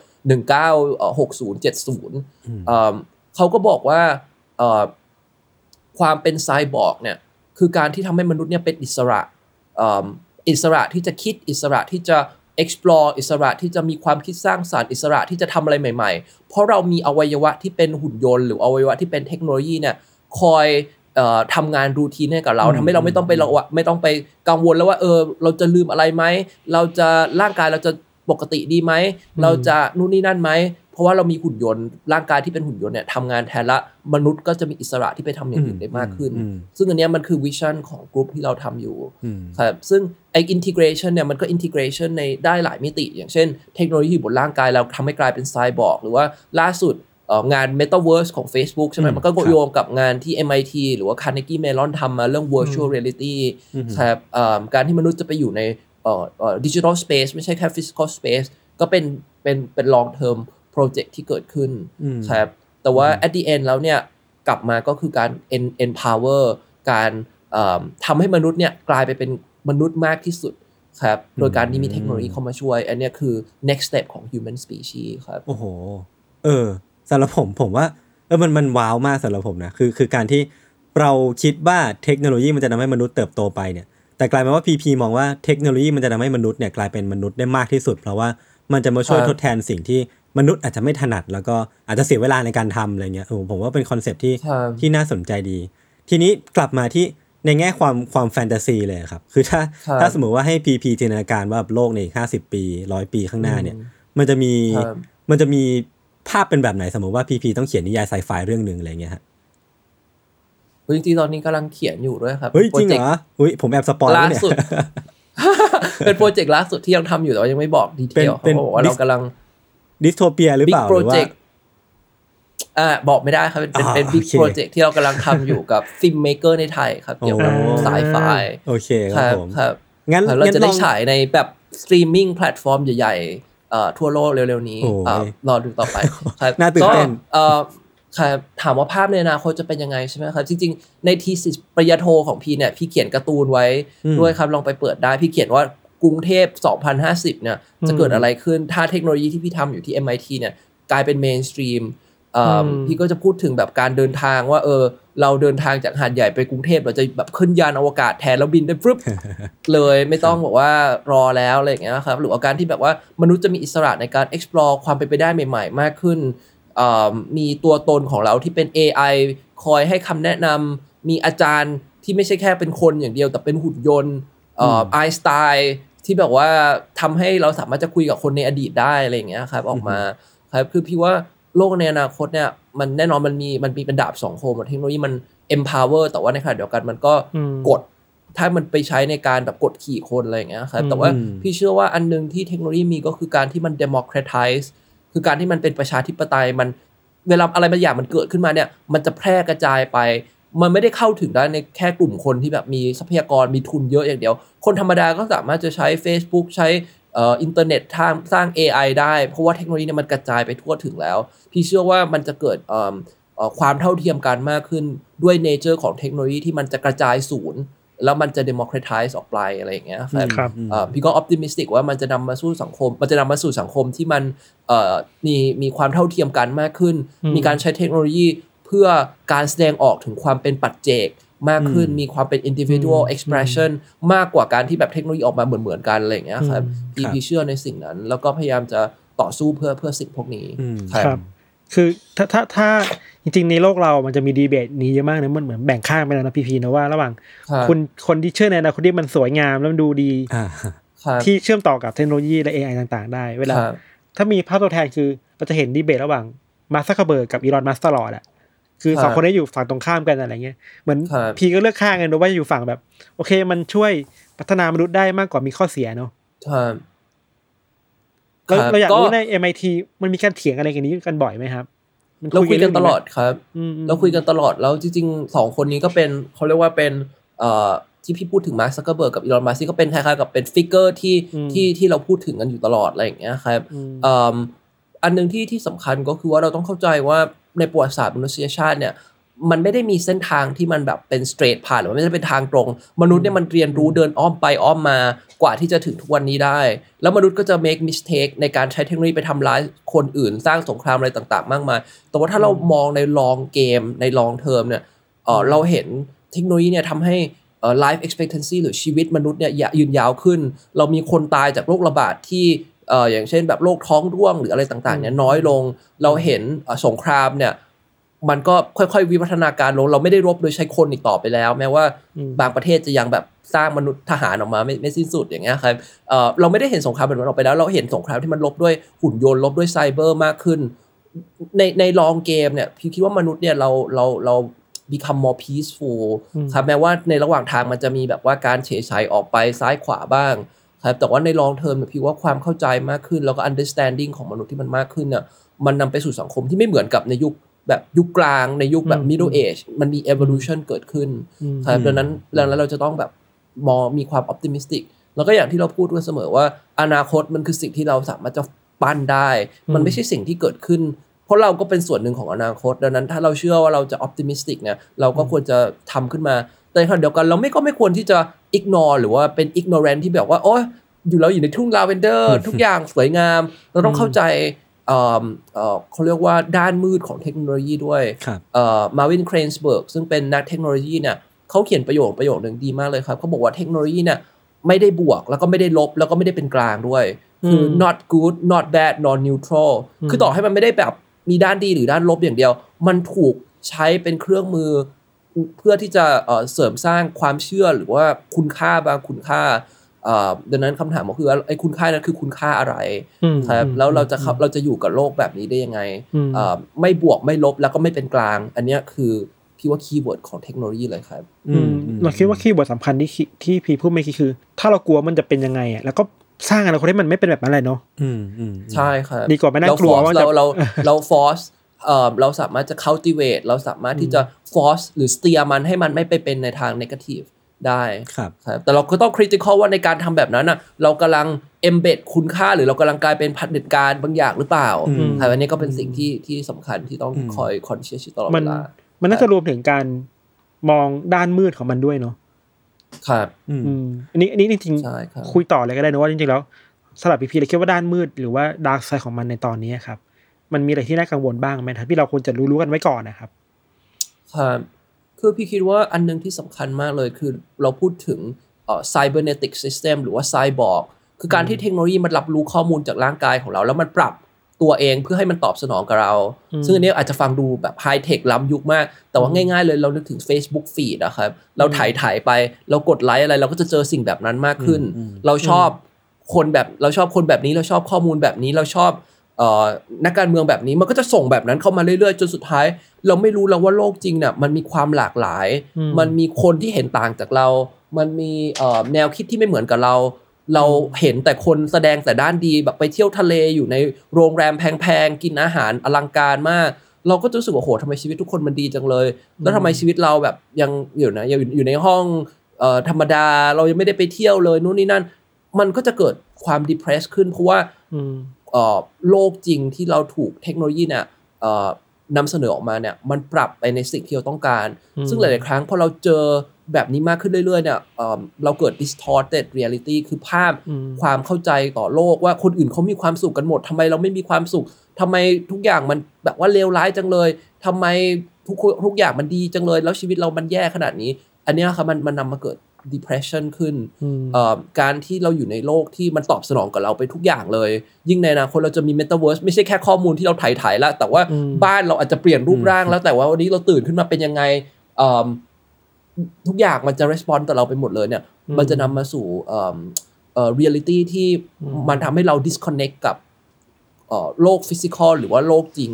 1960 70เอ่อเขาก็บอกว่าเอ่อความเป็นไซบอร์กเนี่ย คือการที่ทำให้มนุษย์เนี่ยเป็นอิสระเอิ่มอิสระที่จะคิดอิสระที่จะ explore อิสระที่จะมีความคิดสร้างสารรค์อิสระที่จะทำอะไรใหม่ ๆ เพราะเรามีอวัยวะที่เป็นหุ่นยนต์ หรืออวัยวะที่เป็นเทคโนโลยีเนี่ยคอยเอ่อทำงานรูทีนให้กับเราทำให้เราไม่ต้องไประวะไม่ต้องไปกังวลแล้วว่าเออเราจะลืมอะไรไหมเราจะร่างกายเราจะปกติดีไหมเราจะนู่นนี่นั่นไหมเพ ราะว่าเรามีหุ่นยนต์ร่างกายที่เป็นหุ่นยนต์เนี่ยทำงานแทนละมนุษย์ก็จะมีอิสระที่ไปทำอย่างอื่นได้มากขึ้นอืมซึ่งอันเนี้ยมันคือ vision ของกลุ่มที่เราทำอยู่ครับซึ่งไอ้ integration เนี่ยมันก็ integration ในได้หลายมิติ อย่างเช่นเทคโนโลยีบนร่างกายเราทำให้กลายเป็นไซบอร์กหรือว่าล่าสุดเอ่องาน Metaverse ของ Facebook ใช่ไหมอืมมันก็ครับโยงกับงานที่ MIT หรือว่า Carnegie Mellon ทำมาเรื่อง virtual reality ครับเอ่อการที่มนุษย์จะไปอยู่ในเอ่อเอ่อ digital space ไม่ใช่แค่ physical space ก็เป็นเป็นเป็น long term project ที่เกิดขึ้นครับ แต่ว่า at the end แล้วเนี่ยกลับมาก็คือการ en- empower การเอิ่มทำให้มนุษย์เนี่ยกลายไปเป็นมนุษย์มากที่สุดครับ โดยการที่มีเทคโนโลยีเข้ามาช่วย อันเนี้ยคือ next step ของ human species ครับ โอ้โห เออสำหรับผมผมว่าเออมันมันว้าวมากสำหรับผมนะ คือคือการที่เราคิดว่าเทคโนโลยีมันจะทำให้มนุษย์เติบโตไปเนี่ย แต่กลายเป็นว่าพีพีมองว่าเทคโนโลยีมันจะทำให้มนุษย์เนี่ยกลายเป็นมนุษย์ได้มากที่สุด เพราะว่ามันจะมาช่วยครับทดแทนสิ่งที่ มนุษย์อาจจะไม่ถนัด แล้วก็อาจจะเสียเวลาในการทำอะไรเงี้ยเออผมว่าเป็น concept ที่ครับที่น่าสนใจดี ทีนี้กลับมาที่ในแง่ความความแฟนตาซีเลยครับ คือถ้าครับถ้าสมมติว่าให้พีพีจินตนาการว่าโลกในห้าสิบปีร้อยปีข้างหน้าเนี่ย มันจะมีครับมันจะมีภาพเป็นแบบไหนสมมติว่าพีพีต้องเขียนนิยายไซไฟเรื่องหนึ่งอะไรเงี้ยฮะจริงๆตอนนี้กำลังเขียนอยู่ด้วยครับเฮ้ยจริงเหรโปออุ้ยผมแอบสปอยล์ล่าแล้วเนี่ยสุดเป็นโปรเจกต์ล่าสุดที่ยังทำอยู่แต่ว่ายังไม่บอกดีเทลเป็นเขาบอกว่าเป็นเรากำลัง ดิสโทเปียหรือบิ๊เปกล่าหโปรรือว่าเจกต์อ่าบอกไม่ได้ครับ เป็นเป็นอ่าเป็นบิ๊กโอเคโปรเจกต์ที่เรากำลังทำอยู่กับฟิล์มเมเกอร์ในไทยครับ เกี่ยวกับโอ้สายไฟโอเคคครัรับบผมครับงั้นครับเรางั้นจะลได้องฉายในแบบสตรีมมิ่งแพลตฟอร์มใหญ่ๆเอ่อทั่วโลกเร็วๆนี้โอ้ยอ่ารอดูต่อไปครับน่าตื่นเต้นก็เอ่อครับถามว่าภาพในอนาคตจะเป็นยังไงใช่ไหมครับ จริง ๆ ใน thesis ปริญญาโทของพี่เนี่ย พี่เขียนการ์ตูนไว้ด้วยครับ ลองไปเปิดได้ พี่เขียนว่า กรุงเทพ 2050 เนี่ย จะเกิดอะไรขึ้น ถ้าเทคโนโลยีที่พี่ทำอยู่ที่ MIT เนี่ย กลายเป็น mainstream เอ่ออมพี่ก็จะพูดถึงแบบการเดินทางว่า เออ เราเดินทางจากหาดใหญ่ไปกรุงเทพเราจะแบบขึ้นยานอวกาศแทนแล้วบินได้ฟรึบเลยไม่ต้องบอกว่ารอแล้วอะไรอย่างเงี้ยครับ หรือว่าการที่แบบว่ามนุษย์จะมีอิสระในการ explore ความเป็นไปได้ใหม่ ๆ มากขึ้นเอ่อมีตัวตนของเราที่เป็น AI คอยให้คำแนะนำมีอาจารย์ที่ไม่ใช่แค่เป็นคนอย่างเดียวแต่เป็นหุ่นยนต์เอ่อไอน์สไตน์ ที่แบบว่าทำให้เราสามารถจะคุยกับคนในอดีตได้อะไรอย่างเงี้ยครับ ออกมาครับคือพี่ว่าโลกในอนาคตเนี่ยมันแน่นอนมันมีมันมีเป็นดาบสองคมอะเทคโนโลยีมัน empower แต่ว่าในขณะเดียวกันมันก็อืมกดถ้ามันไปใช้ในการแบบกดขี่คนอะไรอย่างเงี้ยครับแต่ว่าอืมพี่เชื่อว่าอันหนึงที่เทคโนโลยีมีก็คือการที่มัน democratize คือการที่มันเป็นประชาธิปไตยมันเวลาอะไรบางอย่างมันเกิดขึ้นมาเนี่ย มันจะแพร่กระจายไป มันไม่ได้เข้าถึงได้ในแค่กลุ่มคนที่แบบมีทรัพยากรมีทุนเยอะอย่างเดียว คนธรรมดาก็สามารถจะใช้ Facebook ใช้เอ่ออินเทอร์เน็ตทางสร้าง AI ได้ เพราะว่าเทคโนโลยีเนี่ยมันกระจายไปทั่วถึงแล้ว พี่เชื่อว่ามันจะเกิดเอิ่มเอ่อความเท่าเทียมกันมากขึ้นด้วยเนเจอร์ของเทคโนโลยีที่มันจะกระจายศูนย์ แล้วมันจะ democratize ออกไปอะไรอย่างเงี้ยครับครับเอ่อพี่ก็ optimistic ว่ามันจะนำมาสู่สังคม มันจะนำมาสู่สังคมที่มันเอ่อมีมีความเท่าเทียมกันมากขึ้นอืมมีการใช้เทคโนโลยี เพื่อการแสดงออกถึงความเป็นปัจเจกมากขึ้นมีความเป็น individual expression มากกว่าการที่แบบเทคโนโลยีออกมาเหมือนเหมือนๆกันอะไรอย่างเงี้ยครับพี่ครับพี่เชื่อในสิ่งนั้น แล้วก็พยายามจะต่อสู้เพื่อเพื่อสิ่งพวกนี้อืมครับครับคือถ้าถ้าถ้าจริงๆในโลกเรามันจะมีดีเบตนี้เยอะมากนะมันเหมือนแบ่งข้างไปแล้วนะพีพีนะว่าระหว่างครับคนคนที่เชื่อในอนาคตที่มันสวยงามแล้วมันดูดีอ่าครับที่เชื่อมต่อกับเทคโนโลยีและ AI ต่าง ๆ ได้ เวลาครับถ้ามีภาพตัวแทนคือเราจะเห็นดีเบตระหว่างมาร์คซักเคอร์เบิร์กกับอีลอนมัสก์ตลอดอะ คือสองคนนี้อยู่ฝั่งตรงข้ามกันอะไรเงี้ยเหมือนครับพีก็เลือกข้างกันนะว่าจะอยู่ฝั่งแบบ โอเค มันช่วยพัฒนามนุษย์ได้มากกว่ามีข้อเสียเนาะครับเราครับเราอยากก็รู้ใน MIT มันมีการเถียงอะไรกันนี้กันบ่อยไหมครับมันเราคุยกันตลอดเครับอืมเราคุยกันตลอดแล้วจริงๆสองคนนี้ก็เป็นเขาเรียกว่าเป็นเอ่อที่พี่พูดถึงมาร์คซักเกอร์เบิร์กกับอีลอนมัสก์ก็เป็นคล้ายๆกับเป็น figure ที่ที่ที่เราพูดถึงกันอยู่ตลอดอะไรอย่างเงี้ยครับอืมเอิ่มอันหนึงที่ที่สำคัญก็คือว่าเราต้องเข้าใจว่า ในประวัติศาสตร์มนุษยชาติเนี่ยมันไม่ได้มีเส้นทางที่มันแบบเป็น straight ผ่านหรือว่าไม่ได้เป็นทางตรง มนุษย์เนี่ยมันเรียนรู้เดินอ้อมไปอ้อมมากว่าที่จะถึงทุกวันนี้ได้ แล้วมนุษย์ก็จะ make mistake ในการใช้เทคโนโลยีไปทำร้ายคนอื่น สร้างสงครามอะไรต่าง ๆ มากมายแต่ว่าถ้าเรามองใน long game ใน long term เนี่ยเออเราเห็นเทคโนโลยีเนี่ยทำให้ life expectancy หรือชีวิตมนุษย์เนี่ยยะยืนยาวขึ้น เรามีคนตายจากโรคระบาดที่ เอ่ออย่างเช่นแบบโรคท้องร่วงหรืออะไรต่างๆเนี่ยน้อยลงเราเห็นเอ่อสงครามเนี่ยมันก็ค่อยๆ วิวัฒนาการลง เราไม่ได้รบโดยใช้คนอีกต่อไปแล้ว แม้ว่าอืมบางประเทศจะยังแบบสร้างมนุษย์ทหารออกมาไม่ไม่สิ้นสุดอย่างเงี้ยครับเอ่อเราไม่ได้เห็นสงครามแบบนั้นออกไปแล้ว เราเห็นสงครามที่มันลบด้วยหุ่นยนต์ลบด้วยไซเบอร์มากขึ้น ในในลองเกมเนี่ยพี่คิดว่ามนุษย์เนี่ยเราเราเรา become more peaceful อืมครับแม้ว่าในระหว่างทางมันจะมีแบบว่าการเฉยชัยออกไปซ้ายขวาบ้าง ครับแต่ว่าใน long term เนี่ยพี่ว่าความเข้าใจมากขึ้น แล้วก็ understanding ของมนุษย์ที่มันมากขึ้นเนี่ยมันนำไปสู่สังคมที่ไม่เหมือนกับในยุคแบบยุคกลางในยุคแบบอืม middle age มันมี evolution เกิดขึ้นอืมครับดังนั้นดังนั้นเราจะต้องแบบมองมีความ optimistic แล้วก็อย่างที่เราพูดกันเสมอว่า อนาคตมันคือสิ่งที่เราสามารถจะปั้นได้ มันไม่ใช่สิ่งที่เกิดขึ้น เพราะเราก็เป็นส่วนหนึ่งของอนาคต ดังนั้นถ้าเราเชื่อว่าเราจะ optimistic เนี่ยเราก็ควรจะทำขึ้นมา แต่ในขณะเดียวกันเราไม่ก็ไม่ควรที่จะ ignore หรือว่าเป็น ignorant ที่แบบว่าโอ้ยอยู่แล้วอยู่ในทุ่งลาเวนเดอร์ทุกอย่างสวยงาม เราต้องเข้าใจเอ่อเอ่อเขาเรียกว่าด้านมืดของเทคโนโลยีด้วยครับเอ่อเมลวินแครนซ์เบิร์กซึ่งเป็นนักเทคโนโลยีเนี่ยเขาเขียนประโยคประโยคหนึ่งดีมากเลยครับเขาบอกว่าเทคโนโลยีเนี่ยไม่ได้บวกแล้วก็ไม่ได้ลบแล้วก็ไม่ได้เป็นกลางด้วย คืออืม not good not bad not neutral คือต่อให้มันไม่ได้แบบมีด้านดีหรือด้านลบอย่างเดียว มันถูกใช้เป็นเครื่องมือ เพื่อที่จะเอ่อเสริมสร้างความเชื่อหรือว่าคุณค่าบางคุณค่าเอ่อดังนั้นคำถามก็คือว่าไอ้คุณค่านั้นคือคุณค่าอะไรอืมครับอืมแล้วเราจะเข้าเราจะอยู่กับโลกแบบนี้ได้ยังไงอืมเอ่อไม่บวกไม่ลบแล้วก็ไม่เป็นกลาง อันเนี้ยคือพี่ว่าคีย์เวิร์ดของเทคโนโลยีเลยครับอืมเราคิดว่าคีย์เวิร์ดสำคัญที่คิที่พีพูดเมื่อกี้คือ ถ้าเรากลัวมันจะเป็นยังไงอะแล้วก็สร้างอนาคตให้มันไม่เป็นแบบนั้นเลยเนาะอืมอืมใช่ครับดีกว่าไปนั่งเรากลัว force ว่าจะเราเราเรา force เอ่อ เราสามารถจะ cultivate เราสามารถที่จะ force หรือ steer มันให้มันไม่ไปเป็นในทาง negative ได้ครับครับแต่เราก็ต้อง critical ว่าในการทำแบบนั้นน่ะเรากำลัง embed คุณค่าหรือเรากำลังกลายเป็นพันเด็จการบางอย่างหรือเปล่าอืมครับอันนี้ก็เป็นสิ่งที่ที่สำคัญที่ต้องอืมคอย conscious อยู่ตลอดมัเวนลา มันน่าจะรวมถึงการมองด้านมืดของมันด้วยเนาะครับอืมอืมอันนี้อันนี้จริงใช่ครับๆคุยต่อเลยก็ได้นะว่าจริงๆแล้วสำหรับพีพีเลยคิดว่าด้านมืดหรือว่า dark side ของมันในตอนนี้ครับ มันมีอะไรที่น่ากังวลบ้างไหมครับที่เราควรจะรู้ๆกันไว้ก่อนนะครับครับคือพี่คิดว่าอันหนึงที่สำคัญมากเลยคือเราพูดถึงเอ่อ cybernetic system หรือว่า cyborg คือการที่เทคโนโลยีมันรับรู้ข้อมูลจากร่างกายของเรา แล้วมันปรับตัวเองเพื่อให้มันตอบสนองกับเราอืมซึ่งอันนี้อาจจะฟังดูแบบไฮเทคล้ำยุคมาก แต่ว่าง่ายๆเลยเรานึกถึง Facebook feed นะครับ เราถ่ายถ่ายไป เรากดไลค์อะไร เราก็จะเจอสิ่งแบบนั้นมากขึ้นอืมเราชอบคนแบบเราชอบคนแบบนี้เราชอบข้อมูลแบบนี้เราชอบเอ่อ นักการเมืองแบบนี้มันก็จะส่งแบบนั้นเข้ามาเรื่อยๆ จนสุดท้าย เราไม่รู้แล้วว่าโลกจริงเนี่ยมันมีความหลากหลายอืมมันมีคนที่เห็นต่างจากเรา มันมีเอ่อแนวคิดที่ไม่เหมือนกับเรา เราเห็นแต่คนแสดงแต่ด้านดีแบบไปเที่ยวทะเลอยู่ในโรงแรมแพงๆกินอาหารอลังการมาก เราก็จะรู้สึกว่าโหทำไมชีวิตทุกคนมันดีจังเลย แล้วทำไมชีวิตเราแบบยังอยู่นะยังอยู่อยู่ในห้องเอ่อธรรมดาเรายังไม่ได้ไปเที่ยวเลยนู่นนี่นั่น มันก็จะเกิดความ depress ขึ้นเพราะว่าอืมเอ่อ โลกจริงที่เราถูกเทคโนโลยีเนี่ยเอ่อนำเสนอออกมาเนี่ยมันปรับไปในสิ่งที่เราต้องการอืมซึ่งหลาย ๆ ครั้งพอเราเจอแบบนี้มากขึ้นเรื่อย ๆ เนี่ยเอ่อเราเกิด distorted reality คือภาพอืมความเข้าใจต่อโลกว่าคนอื่นเขามีความสุขกันหมดทำไมเราไม่มีความสุขทำไมทุกอย่างมันแบบว่าเลวร้ายจังเลยทำไมทุกทุกอย่างมันดีจังเลย แล้วชีวิตเรามันแย่ขนาดนี้ อันเนี้ยครับมันมันนำมาเกิด depression ขึ้นอืมเอ่อการที่เราอยู่ในโลกที่มันตอบสนองกับเราไปทุกอย่างเลย ยิ่งในอนาคตเราจะมี metaverse ไม่ใช่แค่ข้อมูลที่เราถ่ายถ่ายๆแล้วแต่ว่าอืมบ้านเราอาจจะเปลี่ยนรูปร่างแล้วแต่ว่าวันนี้เราตื่นขึ้นมาเป็นยังไงเอิ่มทุกอย่างมันจะ respond ต่อเราไปหมดเลยเนี่ยอืมมันจะนำมาสู่เอิ่มเอ่อ reality ที่อืมมันทำให้เรา disconnect กับเอ่อโลก physical หรือว่าโลกจริง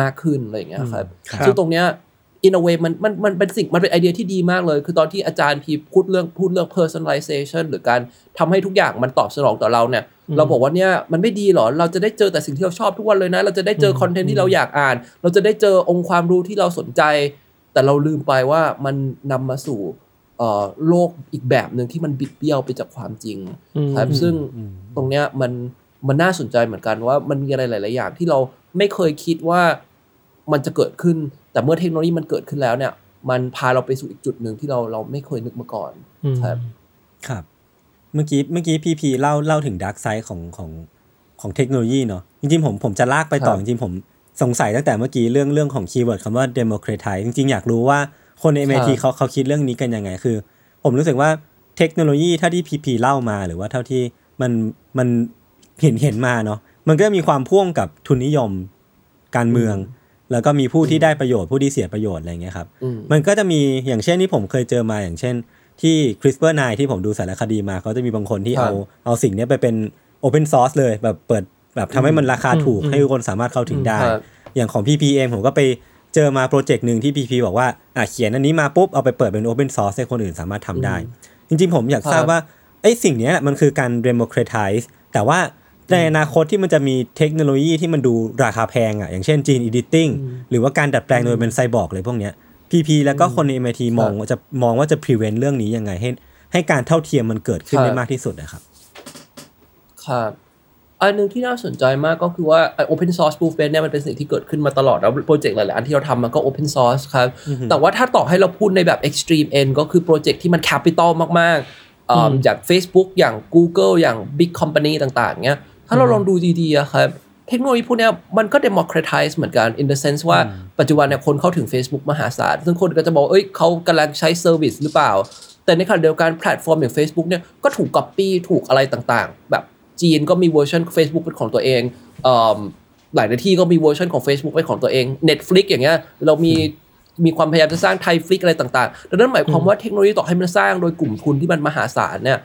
มากขึ้นอะไรอย่างเงี้ยครับครับซึ่งตรงเนี้ย in a way มันมันมันเป็นสิ่งมันเป็นไอเดียที่ดีมากเลย คือตอนที่อาจารย์พีพูดเรื่องพูดเรื่อง personalization หรือการทำให้ทุกอย่างมันตอบสนองต่อเราเนี่ย เราบอกว่าเนี่ยมันไม่ดีหรอ เราจะได้เจอแต่สิ่งที่เราชอบทุกวันเลยนะ เราจะได้เจอคอนเทนต์ที่เราอยากอ่าน เราจะได้เจอองค์ความรู้ที่เราสนใจ แต่เราลืมไปว่ามันนำมาสู่เอ่อโลกอีกแบบหนึ่งที่มันบิดเบี้ยวไปจากความจริงครับซึ่งตรงเนี้ยมันมันน่าสนใจเหมือนกันว่ามันมีอะไรหลาย ๆ อย่างที่เราไม่เคยคิดว่ามันจะเกิดขึ้น แต่เมื่อเทคโนโลยีมันเกิดขึ้นแล้วเนี่ย มันพาเราไปสู่อีกจุดหนึ่งที่เราเราไม่เคยนึกมาก่อนครับครับ เมื่อกี้เมื่อกี้พีพีเล่าเล่าถึง dark side ของของของเทคโนโลยีเนาะจริงๆผมผมจะลากไปต่อครับจริงๆผมสงสัยตั้งแต่เมื่อกี้เรื่องเรื่องของคีย์เวิร์ดคำว่า democratize จริงๆ อยากรู้ว่าคนใน MIT เขาเขาคิดเรื่องนี้กันยังไงคือ ผมรู้สึกว่าเทคโนโลยีถ้าที่พีพีเล่ามาหรือว่าเท่าที่มันมันเห็นเห็นมาเนาะมันก็มีความพ่วงกับทุนนิยมการเมือง แล้วก็มีผู้ที่ได้ประโยชน์ผู้ที่เสียประโยชน์อะไรเงี้ยครับอืมมันก็จะมีอย่างเช่นที่ผมเคยเจอมาอย่างเช่น ที่ CRISPR 9ที่ผมดูสารคดีมาเขาจะมีบางคนที่ครับเอาเอาสิ่งเนี้ยไปเป็น Open Source เลยแบบเปิดแบบทำให้มันราคาถูกให้ทุกคนสามารถเข้าถึงได้ครับอย่างของ PP เองผมก็ไปเจอมาโปรเจกต์หนึ่งที่ PP บอกว่าอะเขียนอันนี้มาปุ๊บเอาไปเปิดเป็น Open Source ให้คนอื่นสามารถทำได้ จริงๆ ผมอยากทราบครับว่าไอ้สิ่งเนี้ยมันคือการ democratize แต่ว่า ในอนาคตที่มันจะมีเทคโนโลยีที่มันดูราคาแพงอะ อย่างเช่น gene editing หรือว่าการดัดแปลงโดยเป็นไซบอร์กเลยพวกเนี้ย PP แล้วก็คนใน MIT มองว่าจะมองว่าจะ prevent เรื่องนี้ยังไงให้ให้การเท่าเทียมมันเกิดขึ้นครับได้มากที่สุดนะครับ ครับอันหนึ่งที่น่าสนใจมากก็คือว่าไอ้ open source movement เนี่ยมันเป็นสิ่งที่เกิดขึ้นมาตลอด แล้วโปรเจกต์หลาย ๆ อันที่เราทำมันก็ open source ครับ แต่ว่าถ้าต่อให้เราพูดในแบบ extreme end ก็คือโปรเจกต์ที่มัน capital มาก ๆอ่าอย่าง Facebook อย่าง Google อย่าง big company ต่าง ๆ เนี่ย ถ้าเราลองดูดีๆอะครับเทคโนโลยีพวกเนี้ยมันก็ democratize เหมือนกัน in the sense ว่าปัจจุบันเนี่ยคนเข้าถึง Facebook มหาศาล ซึ่งคนก็จะบอกว่าเอ้ยเขากำลังใช้ service หรือเปล่า แต่ในขณะเดียวกันแพลตฟอร์มอย่าง Facebook เนี่ยก็ถูก copy ถูกอะไรต่างๆ แบบจีนก็มีเวอร์ชัน Facebook เป็นของตัวเองเอิ่มหลายที่ก็มีเวอร์ชันของ Facebook เป็นของตัวเอง Netflix อย่างเงี้ยเรามีมีความพยายามจะสร้างไทยฟลิกอะไรต่างๆ ดังนั้นหมายความว่าเทคโนโลยีต่อให้มันสร้างโดยกลุ่มทุนที่มันมหาศาลเนี่ย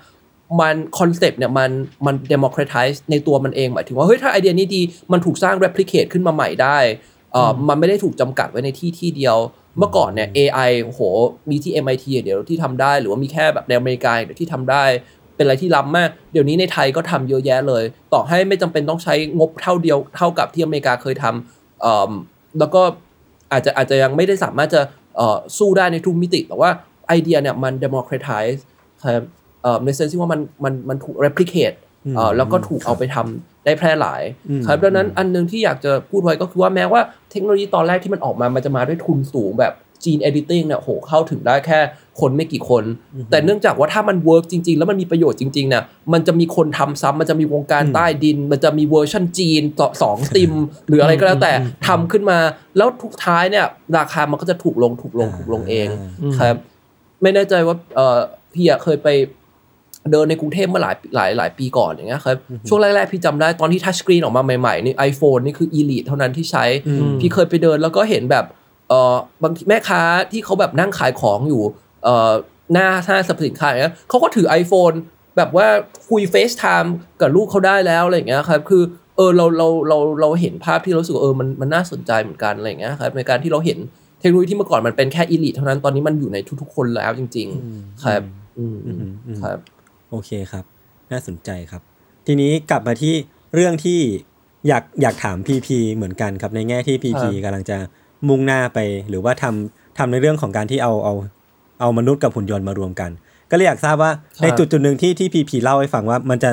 มันคอนเซปต์เนี่ยมันมัน democratize ในตัวมันเองหมายถึงว่าเฮ้ยถ้าไอเดียนี้ดีมันถูกสร้าง replicate ขึ้นมาใหม่ได้เอ่ออมันไม่ได้ถูกจำกัดไว้ในที่ที่เดียว เมื่อก่อนเนี่ย AI โอ้โหมีที่ MIT อย่างเดียวที่ทำได้ หรือว่ามีแค่แบบในอเมริกาอย่างเดียวที่ทำได้เป็นอะไรที่ล้ำมาก เดี๋ยวนี้ในไทยก็ทำเยอะแยะเลย ต่อให้ไม่จำเป็นต้องใช้งบเท่าเดียวเท่ากับที่อเมริกาเคยทำเอิ่มแล้วก็อาจจะอาจจะยังไม่ได้สามารถจะเอ่อสู้ได้ในทุกมิติ แต่ว่าไอเดียเนี่ยมัน democratize ครับเอ่อ ในเซนส์ที่ว่ามันมันมันถูก replicate เอ่อแล้วก็ถูกเอาไปทำได้แพร่หลายอืมครับดังนั้นอันหนึงที่อยากจะพูดไว้ก็คือว่าแม้ว่าเทคโนโลยีตอนแรกที่มันออกมา มันจะมาด้วยทุนสูงแบบ gene editing เนี่ยโหเข้าถึงได้แค่คนไม่กี่คน แต่เนื่องจากว่าถ้ามัน work จริง ๆ แล้วมันมีประโยชน์จริงๆเนี่ยมันจะมีคนทำซ้ำมันจะมีวงการใต้ดิน มันจะมีเวอร์ชันจีนต่อสองติม หรืออะไรก็แล้วแต่ทำขึ้นมา แล้วสุดท้ายเนี่ยราคามันก็จะถูกลงถูกลงถูกลงเองครับไม่แน่ใจว่าเออพี่อะเคยไป เดินในกรุงเทพเมื่อหลายหลายหลายปีก่อนอย่างเงี้ยครับช่วงแรกๆพี่จำได้ตอนที่ทัชสกรีนออกมาใหม่ๆนี่ iPhone นี่คือ Elite เท่านั้นที่ใช้พี่เคยไปเดินแล้วก็เห็นแบบเออบางทีแม่ค้าที่เขาแบบนั่งขายของอยู่เออหน้าหน้าสรรพสินค้าอย่างเงี้ยเขาก็ถือ iPhone แบบว่าคุย FaceTime กับลูกเขาได้แล้วอะไรอย่างเงี้ยครับคือเออเราเราเราเราเห็นภาพที่เรารู้สึกว่าเออมันมันน่าสนใจเหมือนกันอะไรอย่างเงี้ยครับในการที่เราเห็นเทคโนโลยีที่เมื่อก่อนมันเป็นแค่ Elite เท่านั้นตอนนี้มันอยู่ในทุกๆคนแล้วจริง ๆ ครับอืมอืมอืมครับ โอเคครับ น่าสนใจครับ ทีนี้กลับมาที่เรื่องที่อยากอยากถามพีพีเหมือนกันครับในแง่ที่พีพีครับกำลังจะมุ่งหน้าไป หรือว่าทำทำในเรื่องของการที่เอาเอาเอามนุษย์กับหุ่นยนต์มารวมกัน ก็เลยอยากทราบว่าในจุดจุดหนึ่งที่ที่พีพีเล่าให้ฟังว่ามันจะ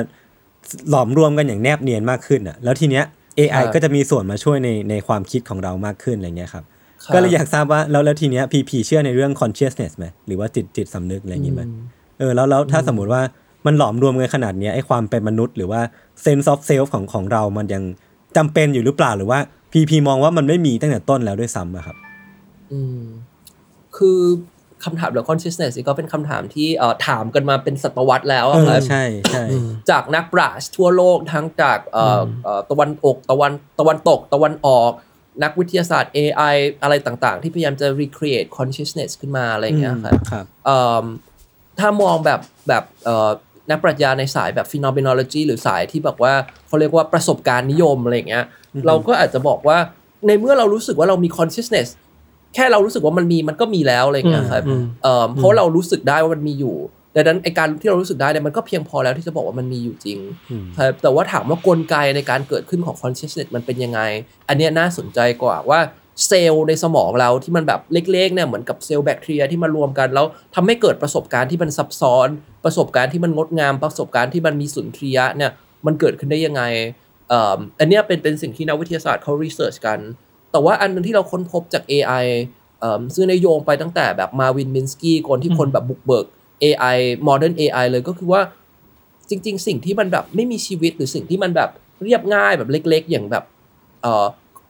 หลอมรวมกันอย่างแนบเนียนมากขึ้นอะ แล้วทีเนี้ย AI ก็จะมีส่วนมาช่วยในในความคิดของเรามากขึ้นอะไรเงี้ยครับครับก็เลยอยากทราบว่าแล้วแล้วทีเนี้ยพีพีเชื่อในเรื่อง consciousness ไหมหรือว่าจิตจิตสำนึกอะไรอย่างงี้ไหมเออแล้วแล้วถ้าสมมติว่า มันหลอมรวมกันขนาดเนี้ยไอ้ความเป็นมนุษย์หรือว่า sense of self ของของเรามันยังจำเป็นอยู่หรือเปล่าหรือว่าพีพีมองว่ามันไม่มีตั้งแต่ต้นแล้วด้วยซ้ำอะครับ อืม คือคำถามเรื่อง consciousness นี่ก็เป็นคำถามที่เอ่อถามกันมาเป็นศตวรรษแล้วเออะอครับใช่ใช่จากนักปราชญ์ทั่วโลกทั้งจากเอ่อเอ่อตะวันอกตะวันตะวันตกตะวันออก นักวิทยาศาสตร์ AI อะไรต่างๆ ที่พยายามจะ recreate consciousness ขึ้นมาอะไรอย่างเงี้ยครับครับเอิ่มถ้ามองแบบแบบเอ่อ นักปรัชญาในสายแบบ phenomenology หรือสายที่แบบว่าเขาเรียกว่าประสบการณ์นิยมอะไรอย่างเงี้ย เราก็อาจจะบอกว่าในเมื่อเรารู้สึกว่าเรามี consciousness แค่เรารู้สึกว่ามันมีมันก็มีแล้วอะไรอย่างเงี้ยครับอืมเอ่อเพราะเรารู้สึกได้ว่ามันมีอยู่ดังนั้นไอการที่เรารู้สึกได้เนี่ยมันก็เพียงพอแล้วที่จะบอกว่ามันมีอยู่จริงครับแต่ว่าถามว่ากลไกในการเกิดขึ้นของ consciousness มันเป็นยังไง อันเนี้ยน่าสนใจกว่าว่า เซลล์ในสมองเราที่มันแบบเล็กๆเนี่ยเหมือนกับเซลล์แบคทีเรียที่มารวมกันแล้วทำให้เกิดประสบการณ์ที่มันซับซ้อน ประสบการณ์ที่มันงดงาม ประสบการณ์ที่มันมีสุนทรียะเนี่ยมันเกิดขึ้นได้ยังไงอ,อันนี้เป็นเป็นสิ่งที่นักวิทยาศาสตร์เขารีเสิร์ชกัน แต่ว่าอันนึงที่เราค้นพบจาก AI เอ่อซึ่งในโยงไปตั้งแต่แบบมาวินมินสกี้คนที่คนแบบบุกเบิก AI modern AI เลยก็คือว่าจริง ๆ สิ่งที่มันแบบไม่มีชีวิตหรือสิ่งที่มันแบบเรียบง่ายแบบเล็ก ๆ อย่างแบบเอ่อ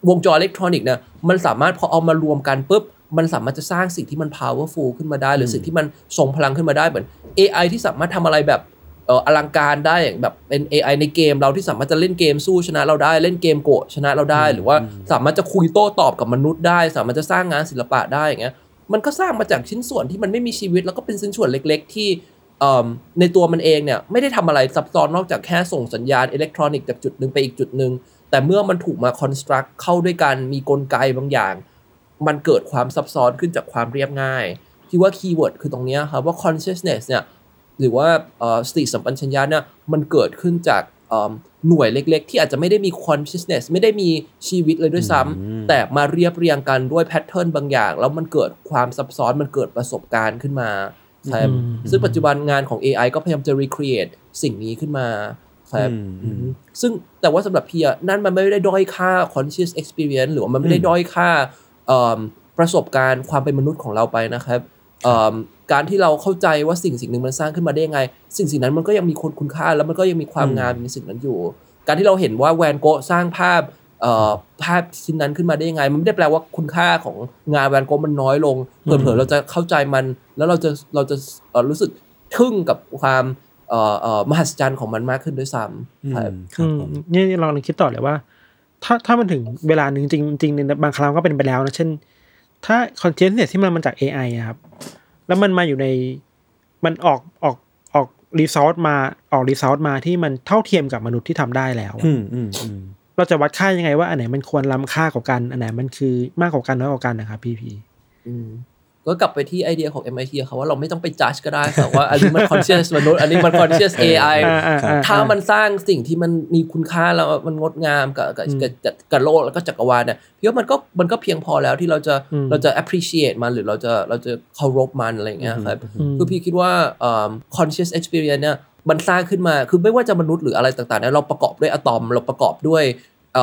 วงจรอิเล็กทรอนิกส์เนี่ยมันสามารถพอเอามารวมกันปุ๊บมันสามารถจะสร้างสิ่งที่มัน powerful ขึ้นมาได้ หรือสิ่งที่มันทรงพลังขึ้นมาได้เหมือน AI ที่สามารถทำอะไรแบบเอ่ออลังการได้อย่างแบบเป็น AI ในเกมเราที่สามารถจะเล่นเกมสู้ชนะเราได้เล่นเกมโกะชนะเราได้ หรือว่าสามารถจะคุยโต้ตอบกับมนุษย์ได้ สามารถจะสร้างงานศิลปะได้อย่างเงี้ยมันก็สร้างมาจากชิ้นส่วนที่มันไม่มีชีวิต แล้วก็เป็นชิ้นส่วนเล็ก ๆ ที่เอิ่มในตัวมันเองเนี่ยไม่ได้ทำอะไรซับซ้อนนอกจากแค่ส่งสัญญาณอิเล็กทรอนิกส์จากจุดหนึ่งไปอีกจุดหนึ่ง แต่เมื่อมันถูกมา construct เข้าด้วยกันมีกลไกบางอย่าง มันเกิดความซับซ้อนขึ้นจากความเรียบง่ายที่ว่าคีย์เวิร์ดคือตรงเนี้ยครับว่า consciousness เนี่ยหรือว่าเอ่อสติสัมปชัญญะเนี่ยมันเกิดขึ้นจากเอิ่มหน่วยเล็ก ๆ ที่อาจจะไม่ได้มี consciousness ไม่ได้มีชีวิตเลยด้วยซ้ำแต่มาเรียบเรียงกันด้วย pattern บางอย่าง แล้วมันเกิดความซับซ้อนมันเกิดประสบการณ์ขึ้นมาครับซึ่งปัจจุบันงานของ AI ก็พยายามจะ recreate สิ่งนี้ขึ้นมา ครับอืมอืมซึ่งแต่ว่าสำหรับพี่อะนั่นมันไม่ได้ด้อยค่า conscious experience หรือว่ามันไม่ได้ด้อยค่าเอิ่มประสบการณ์ความเป็นมนุษย์ของเราไปนะครับเอิ่มการที่เราเข้าใจว่าสิ่งสิ่งหนึ่งมันสร้างขึ้นมาได้ยังไง สิ่งสิ่งนั้นมันก็ยังมีคุณคุณค่า แล้วมันก็ยังมีความงามในสิ่งนั้นอยู่ การที่เราเห็นว่าแวนโกะสร้างภาพเอ่อภาพชิ้นนั้นขึ้นมาได้ยังไง มันไม่ได้แปลว่าคุณค่าของงานแวนโกะมันน้อยลงเผลอๆเราจะเข้าใจมัน แล้วเราจะเราจะเอ่อรู้สึกทึ่งกับความเอ่อเอ่อ มหัศจรรย์ของมันมากขึ้นด้วยซ้ำครับครับผมอืมนี่ลองคิดต่อเลยว่า ถ้าถ้ามันถึงเวลาหนึ่งจริงจริงในบางครั้งก็เป็นไปแล้วนะเช่น ถ้าคอนเทนต์เนี่ยที่มันมาจาก AI อะครับ แล้วมันมาอยู่ในมันออกออกออก result มาออก result มาที่มันเท่าเทียมกับมนุษย์ที่ทำได้แล้วอะอืมอืมอืมเราจะวัดค่ายังไงว่าอันไหนมันควรล้ำค่ากว่ากัน อันไหนมันคือมากกว่ากันน้อยกว่ากันนะครับพี่พีอืม ก็กลับไปที่ไอเดียของ MIT ครับว่าเราไม่ต้องไปจัดก็ได้ครับว่าอันนี้มัน conscious มนุษย์อันนี้มัน conscious AI อ่าอ่าอ่าถ้ามันสร้างสิ่งที่มันมีคุณค่าแล้วมันงดงามกับกับกับกับกับโลกแล้วก็จักรวาลเนี่ยพี่ว่ามันก็มันก็เพียงพอแล้วที่เราจะอืมเราจะ appreciate มันหรือเราจะเราจะเคารพมันอะไรอย่างเงี้ยครับอืมคือพี่คิดว่าเอิ่ม conscious experience เนี่ยมันสร้างขึ้นมาคือไม่ว่าจะมนุษย์หรืออะไรต่างๆเนี่ยเราประกอบด้วยอะตอมเราประกอบด้วยเ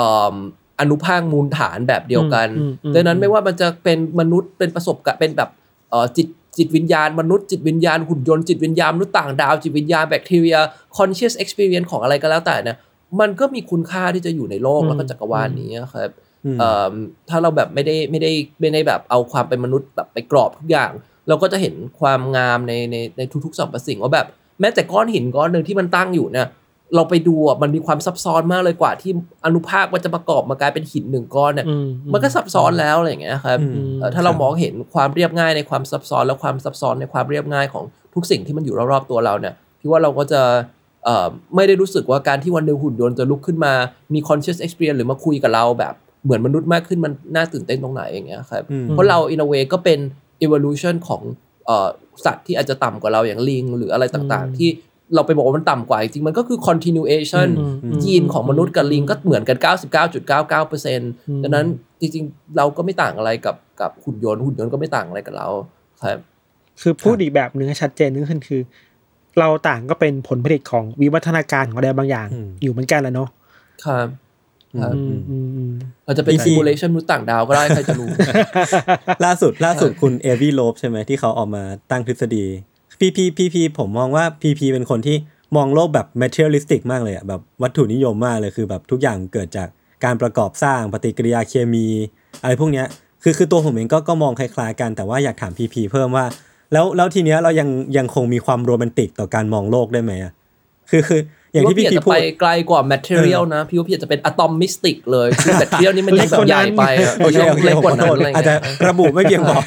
อิ่มอนุภาคมูลฐานแบบเดียวกันอืมอืมดังนั้นไม่ว่ามันจะเป็นมนุษย์เป็นประสบการณ์เป็นแบบเอ่อจิตจิตวิญญาณมนุษย์จิตวิญญาณหุ่นยนต์จิตวิญญาณมนุษย์ต่างดาวจิตวิญญาณแบคทีเรีย conscious experience ของอะไรก็แล้วแต่เนี่ยมันก็มีคุณค่าที่จะอยู่ในโลกอืมแล้วก็จักรวาลนี้ครับอืมเอิ่มถ้าเราแบบไม่ได้ไม่ได้ไม่ได้แบบเอาความเป็นมนุษย์แบบไปกรอบทุกอย่าง เราก็จะเห็นความงามในในในทุกๆสรรพสิ่งว่าแบบ แม้แต่ก้อนหินก้อนหนึ่งที่มันตั้งอยู่เนี่ย เราไปดูอะมันมีความซับซ้อนมากเลยกว่าที่อนุภาคมันจะประกอบมากลายเป็นหินหนึ่งก้อนเนี่ยอืมมันก็ซับซ้อนแล้วอะไรอย่างเงี้ยครับอืมเอ่อถ้าเรามองเห็นความเรียบง่ายในความซับซ้อนและความซับซ้อนในความเรียบง่ายของทุกสิ่งที่มันอยู่รอบๆตัวเราเนี่ยพี่ว่าเราก็จะเอ่อไม่ได้รู้สึกว่าการที่วันหนึ่งหุ่นยนต์จะลุกขึ้นมามี conscious experience หรือมาคุยกับเราแบบเหมือนมนุษย์มากขึ้นมันน่าตื่นเต้นตรงไหนอย่างเงี้ยครับอืมเพราะเรา in a way ก็เป็น evolution ของเอ่อสัตว์ที่อาจจะต่ำกว่าเราอย่างลิง หรืออะไรต่างๆ ที่ เราไปบอกว่ามันต่ำกว่าจริงๆมันก็คือ continuation อืมอืมยีนของมนุษย์กับลิงก็เหมือนกัน 99.99%ดังนั้นจริงๆ เราก็ไม่ต่างอะไรกับกับหุ่นยนต์หุ่นยนต์ก็ไม่ต่างอะไรกับเราครับคือพูดอีกแบบหนึ่งให้ชัดเจนนึงขึ้นคือ เราต่างก็เป็นผลผลิตของวิวัฒนาการของอะไรบางอย่างอืมอยู่เหมือนกันแหละเนาะครับครับอืมอืมอืมเราจะเป็นอีกที simulation มนุษย์ต่างดาวก็ได้ใครจะรู้ล่าสุดล่าสุดคุณเอวีโลบใช่ไหมที่เขาออกมาตั้งทฤษฎี พีพีพีพีผมมองว่าพีพีเป็นคนที่มองโลกแบบ materialistic มากเลยอะแบบวัตถุนิยมมากเลยคือแบบทุกอย่างเกิดจากการประกอบสร้างปฏิกิริยาเคมี อะไรพวกเนี้ยคือคือตัวผมเองก็ก็มองคล้ายๆกันแต่ว่าอยากถามพีพีเพิ่มว่า แล้วแล้วทีเนี้ยเรายังยังคงมีความโรแมนติกต่อการมองโลกได้ไหมอะคือคืออย่างที่พี่พีว่าพูพี่ดอาจจะไปไกลกว่า material นะ พี่ว่าพี่อาจจะเป็น atomistic เลยคือ material นี่มันยังแบบใหญ่ไปอะโอเคโอเคเล็กผมกว่าขอนั้โทนษอะไรอาจจะเงี้ยระบุไม่เพียงพอ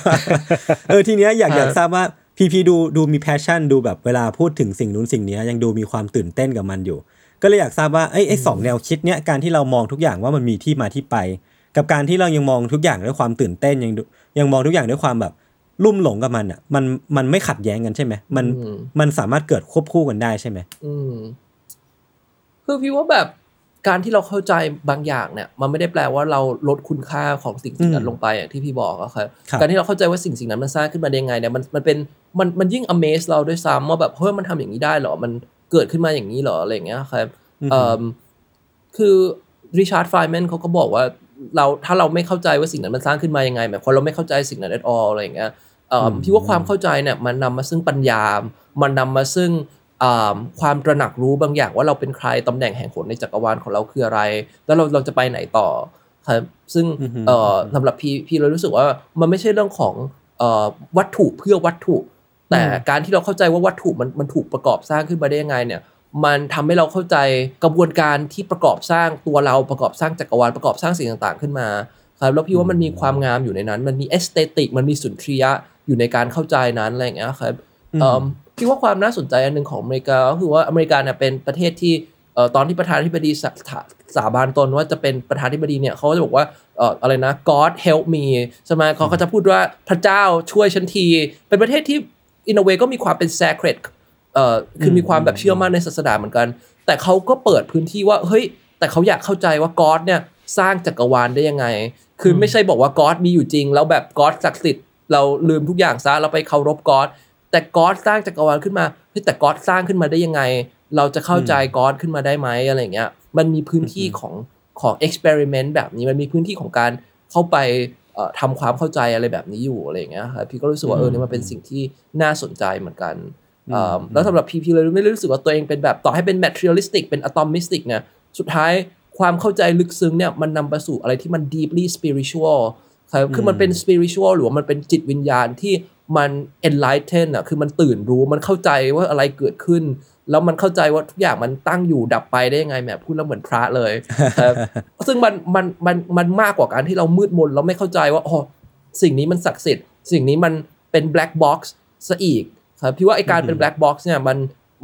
เออทีเนี้ยอยากอยากอ่าทราบว่า พีพีดูดูมี passion ดูแบบเวลาพูดถึงสิ่งนู้นสิ่งเนี้ยยังดูมีความตื่นเต้นกับมันอยู่ ก็เลยอยากทราบว่าไอ้ไอ้สองแนวคิดเนี้ยการที่เรามองทุกอย่างว่ามันมีที่มาที่ไป กับการที่เรายังมองทุกอย่างด้วยความตื่นเต้นยังดูยังมองทุกอย่างด้วยความแบบลุ่มหลงกับมันอะ มันมันไม่ขัดแย้งกันใช่ไหมมันอืมมันสามารถเกิดควบคู่กันได้ใช่ไหมอืมคือพี่ว่าแบบการที่เราเข้าใจบางอย่างเนี่ย มันไม่ได้แปลว่าเราลดคุณค่าของสิ่งสิ่งนั้นลงไปอย่างที่พี่บอกอะครับครับการที่เราเข้าใจว่าสิ่งสิ่งนั้นมันสร้างขึ้นมาได้ยังไงเนี่ยมันมันเป็น มันมันยิ่ง amaze เราด้วยซ้ำว่าแบบเฮ้ยมันทำอย่างนี้ได้เหรอ มันเกิดขึ้นมาอย่างนี้เหรออะไรอย่างเงี้ยครับเอ่อคือริชาร์ดไฟแมนเขาก็บอกว่าเราถ้าเราไม่เข้าใจว่าสิ่งนั้นมันสร้างขึ้นมายังไงหมายความเราไม่เข้าใจสิ่งนั้น at all อะไรอย่างเงี้ยเอ่ออมพี่ว่าความเข้าใจเนี่ยมันนำมาซึ่งปัญญา มันนำมาซึ่งอ่าความตระหนักรู้บางอย่างว่าเราเป็นใครตำแหน่งแห่งหนในจักรวาลของเราคืออะไร แล้วเราเราจะไปไหนต่อครับซึ่งอือฮึเอ่อสำหรับพี่พี่เลยรู้สึกว่ามันไม่ใช่เรื่องของเอ่อวัตถุเพื่อวัตถุ แต่การที่เราเข้าใจว่าวัตถุมันมันถูกประกอบสร้างขึ้นมาได้ยังไงเนี่ยมันทำให้เราเข้าใจกระบวนการที่ประกอบสร้างตัวเราประกอบสร้างจักรวาลประกอบสร้างสิ่งต่างๆ ขึ้นมาครับแล้วพี่ว่ามันมีความงามอยู่ในนั้น มันมีเอสเตติกมันมีสุนทรียะอยู่ในการเข้าใจนั้นอะไรอย่างเงี้ยครับเอิ่มพี่ว่าความน่าสนใจอันหนึ่งของอเมริกาก็คือว่าอเมริกาเนี่ยเป็นประเทศที่เอ่อตอนที่ประธานาธิบดีสาสาสาบานตนว่าจะเป็นประธานาธิบดีเนี่ยเขาก็จะบอกว่าเอ่ออะไรนะ God help me ใช่ไหมเขาก็จะพูดว่าพระเจ้าช่วยฉันที เป็นประเทศที่ in a way ก็มีความเป็น sacred เอ่อคือมีความแบบเชื่อมั่นในศาสนาเหมือนกัน แต่เขาก็เปิดพื้นที่ว่าเฮ้ย แต่เขาอยากเข้าใจว่าก๊อดเนี่ยสร้างจักรวาลได้ยังไง คือไม่ใช่บอกว่าก๊อดมีอยู่จริง แล้วแบบก๊อดศักดิ์สิทธิ์เราลืมทุกอย่างซะเราไปเคารพก๊อดแต่ก๊อดสร้างจักรวาลขึ้นมาเฮ้ยแต่ก๊อดสร้างขึ้นมาได้ยังไง เราจะเข้าใจก๊อดขึ้นมาได้ไหมอะไรอย่างเงี้ยมันมีพื้นที่ของของ experiment แบบนี้มันมีพื้นที่ของการเข้าไปเอ่อ ทำความเข้าใจอะไรแบบนี้อยู่อะไรอย่างเงี้ยครับพี่ก็รู้สึกว่าเออเนี่ยมันเป็นสิ่งที่น่าสนใจเหมือนกันเอ่อแล้วสำหรับพีพีเลยไม่ได้รู้สึกว่าตัวเองเป็นแบบต่อให้เป็น materialistic เป็น atomistic เนี่ยสุดท้ายความเข้าใจลึกซึ้งเนี่ยมันนำไปสู่อะไรที่มัน deeply spiritual ครับคือมันเป็น spiritual หรือว่ามันเป็นจิตวิญญาณที่มัน enlighten อะคือมันตื่นรู้มันเข้าใจว่าอะไรเกิดขึ้น แล้วมันเข้าใจว่าทุกอย่างมันตั้งอยู่ดับไปได้ยังไงแหมพูดแล้วเหมือนพระเลยครับซึ่งมันมันมันมันมากกว่าการที่เรามืดมนแล้วไม่เข้าใจว่าอ๋อสิ่งนี้มันศักดิ์สิทธิ์ สิ่งนี้มันเป็น black box ซะอีกครับพี่ว่าไอการเป็น black box เนี่ยมัน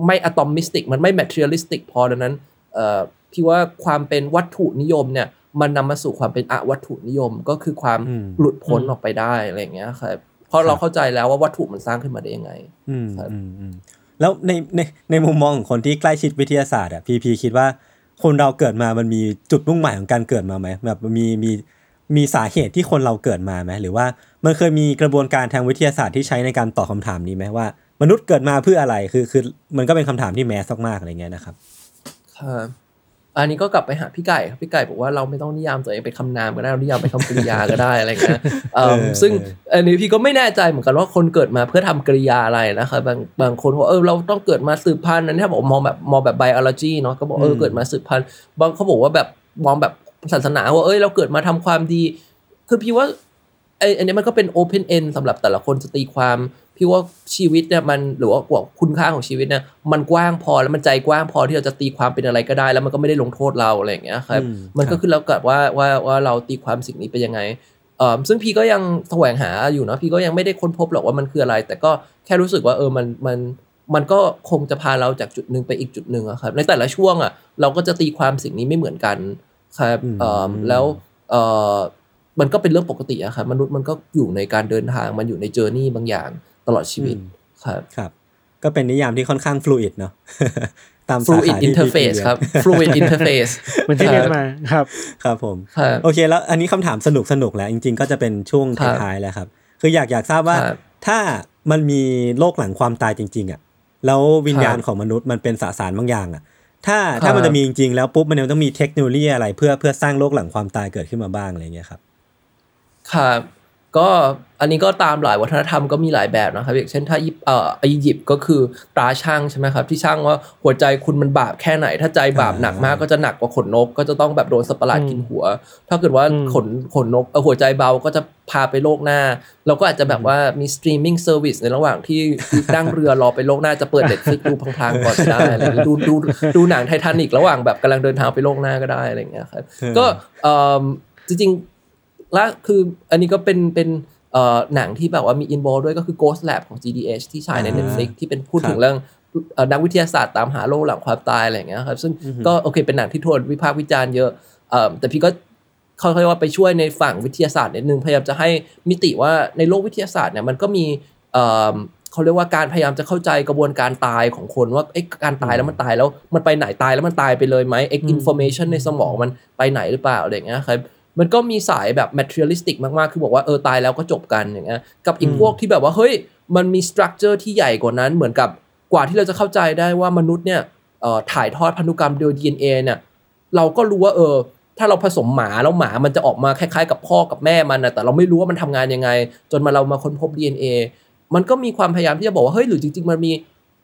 ไม่อะตอมิสติกมันไม่ materialistic พอดังนั้นเอ่อพี่ว่าความเป็นวัตถุนิยมเนี่ยมันนำมาสู่ความเป็นอวัตถุนิยมก็คือความอืมหลุดพ้นออกไปได้อะไรอย่างเงี้ยครับเพราะเราเข้าใจแล้วว่าวัตถุมันสร้างขึ้นมาได้ยังไงอืมครับอืมอืม แล้วในในในมุมมองของคนที่ใกล้ชิดวิทยาศาสตร์อะพีพีคิดว่าคนเราเกิดมามันมีจุดมุ่งหมายของการเกิดมาไหมแบบมีมีมีสาเหตุที่คนเราเกิดมาไหมหรือว่ามันเคยมีกระบวนการทางวิทยาศาสตร์ที่ใช้ในการตอบคำถามนี้ไหมว่า มนุษย์เกิดมาเพื่ออะไรคือคือมันก็เป็นคำถามที่แมสมากๆอะไรเงี้ยนะครับครับ อันนี้ก็กลับไปหาพี่ไก่ครับพี่ไก่บอกว่าเราไม่ต้องนิยามตัวเองเป็นคำนามก็ได้เรานิยามเป็นคำกริยาก็ได้อะไรเงี้ยเอิ่มเออซึ่งเอออันนี้พี่ก็ไม่แน่ใจเหมือนกันว่าคนเกิดมาเพื่อทำกริยาอะไรนะครับบางบางคนบอกเออเราต้องเกิดมาสืบพันธุ์อันนี้ถ้าบอกมองแบบมองแบบไบโอโลจีเนาะก็บอกเออเกิดมาสืบพันธุ์บางเขาบอกว่าแบบมองแบบศาสนาว่าเอ้ยเราเกิดมาทำความดี คือพี่ว่าไออันนี้มันก็เป็นโอเพนเอนสำหรับแต่ละคนจะตีความ พี่ว่าชีวิตเนี่ยมันหรือว่ากว่าคุณค่าของชีวิตเนี่ยมันกว้างพอแล้วมันใจกว้างพอที่เราจะตีความเป็นอะไรก็ได้ แล้วมันก็ไม่ได้ลงโทษเราอะไรอย่างเงี้ยครับอืมมันครัก็บขึ้นแล้วกับว่าว่าว่าเราตีความสิ่งนี้เป็นยังไงเอ่อซึ่งพี่ก็ยังแสวงหาอยู่เนาะพี่ก็ยังไม่ได้ค้นพบหรอกว่ามันคืออะไร แต่ก็แค่รู้สึกว่าเออมันมันมันก็คงจะพาเราจากจุดหนึ่งไปอีกจุดหนึ่งอะครับในแต่ละช่วงอะเราก็จะตีความสิ่งนี้ไม่เหมือนกันครับอืมเอ่อแล้วเอ่อมันก็เป็นเรื่องปกติอะครับมนุษย์มันก็อยู่ในการเดินทางมันอยู่ในเจอร์นี่บางอย่าง ตลอดชีวิตอืมครับครับ ก็เป็นนิยามที่ค่อนข้างฟลูอิดเนาะตามสา fluid ขาที่ interface พี่ครับ fluid interface เหมันที่เรียนมาครับ ครับผมครับโอเค แล้วอันนี้คำถามสนุกสนุกๆแล้ว จริง ๆ ก็จะเป็นช่วงครับท้ายๆแล้วครับ คืออยากอยากทราบว่าครับถ้ามันมีโลกหลังความตายจริง ๆ อะ แล้ววิญญาณครับของมนุษย์มันเป็นสสารบางอย่างอะ ถ้าครับถ้ามันจะมีจริง ๆ แล้วปุ๊บมันยังต้องมีเทคโนโลยีอะไร เพื่อเพื่อสร้างโลกหลังความตายเกิดขึ้นมาบ้างอะไรเงี้ยครับ ครับ ก็อันนี้ก็ตามหลายวัฒนธรรมก็มีหลายแบบนะครับ อย่างเช่นถ้ายิปเอ่ออียิปต์ก็คือตราช่างใช่ไหมครับ ที่ช่างว่าหัวใจคุณมันบาปแค่ไหน ถ้าใจบาปหนักมากก็จะหนักกว่าขนนก ก็จะต้องแบบโดนสัตว์ประหลาดกินหัว ถ้าเกิดว่าอืมขนขนนกเอ่อหัวใจเบาก็จะพาไปโลกหน้า เราก็อาจจะแบบว่ามี streaming service ในระหว่างที่นั่งเรือรอไปโลกหน้าจะเปิดเด็ดฟิกดูพลางๆก่อนก็ได้อะไรอย่างงี้ดูดูดูหนังไททานิกระหว่างแบบกำลังเดินทางไปโลกหน้าก็ได้อะไรอย่างเงี้ยครับก็เอ่อจริงๆ และคืออันนี้ก็เป็นเป็นเอ่อหนังที่แบบว่ามีอินโวด้วยก็คือ Ghost Lab ของ GDH ที่ฉายในอ่า Netflix ที่เป็นพูดครับถึงเรื่องเอ่อนักวิทยาศาสตร์ตามหาโลกหลังความตายอะไรอย่างเงี้ยครับซึ่งก็โอเคเป็นหนังที่ทวนวิพากษ์วิจารณ์เยอะเอ่อแต่พี่ก็เขาเรียกว่าไปช่วยในฝั่งวิทยาศาสตร์นิดนึงพยายามจะให้มิติว่าในโลกวิทยาศาสตร์เนี่ยมันก็มีเอ่อเขาเรียกว่าการพยายามจะเข้าใจกระบวนการตายของคนว่าเอ๊ะการตายแล้วมันตายแล้วมันไปไหนตายแล้วมันตายไปเลยไหมเอ๊ะ information ในสมองมันไปไหนหรือเปล่าอะไรอย่างเงี้ยครับ มันก็มีสายแบบ materialistic มากๆ คือบอกว่าเออตายแล้วก็จบกันอย่างเงี้ย กับอีกพวกที่แบบว่าเฮ้ยมันมี structure ที่ใหญ่กว่านั้น เหมือนกับกว่าที่เราจะเข้าใจได้ว่ามนุษย์เนี่ยเอ่อถ่ายทอดพันธุกรรมโดย DNA เนี่ยเราก็รู้ว่าเออถ้าเราผสมหมาแล้วหมามันจะออกมาคล้ายๆ กับพ่อกับแม่มันนะแต่เราไม่รู้ว่ามันทำงานยังไง จนมาเรามาค้นพบ DNA มันก็มีความพยายามที่จะบอกว่าเฮ้ยหรือจริง ๆ มันมี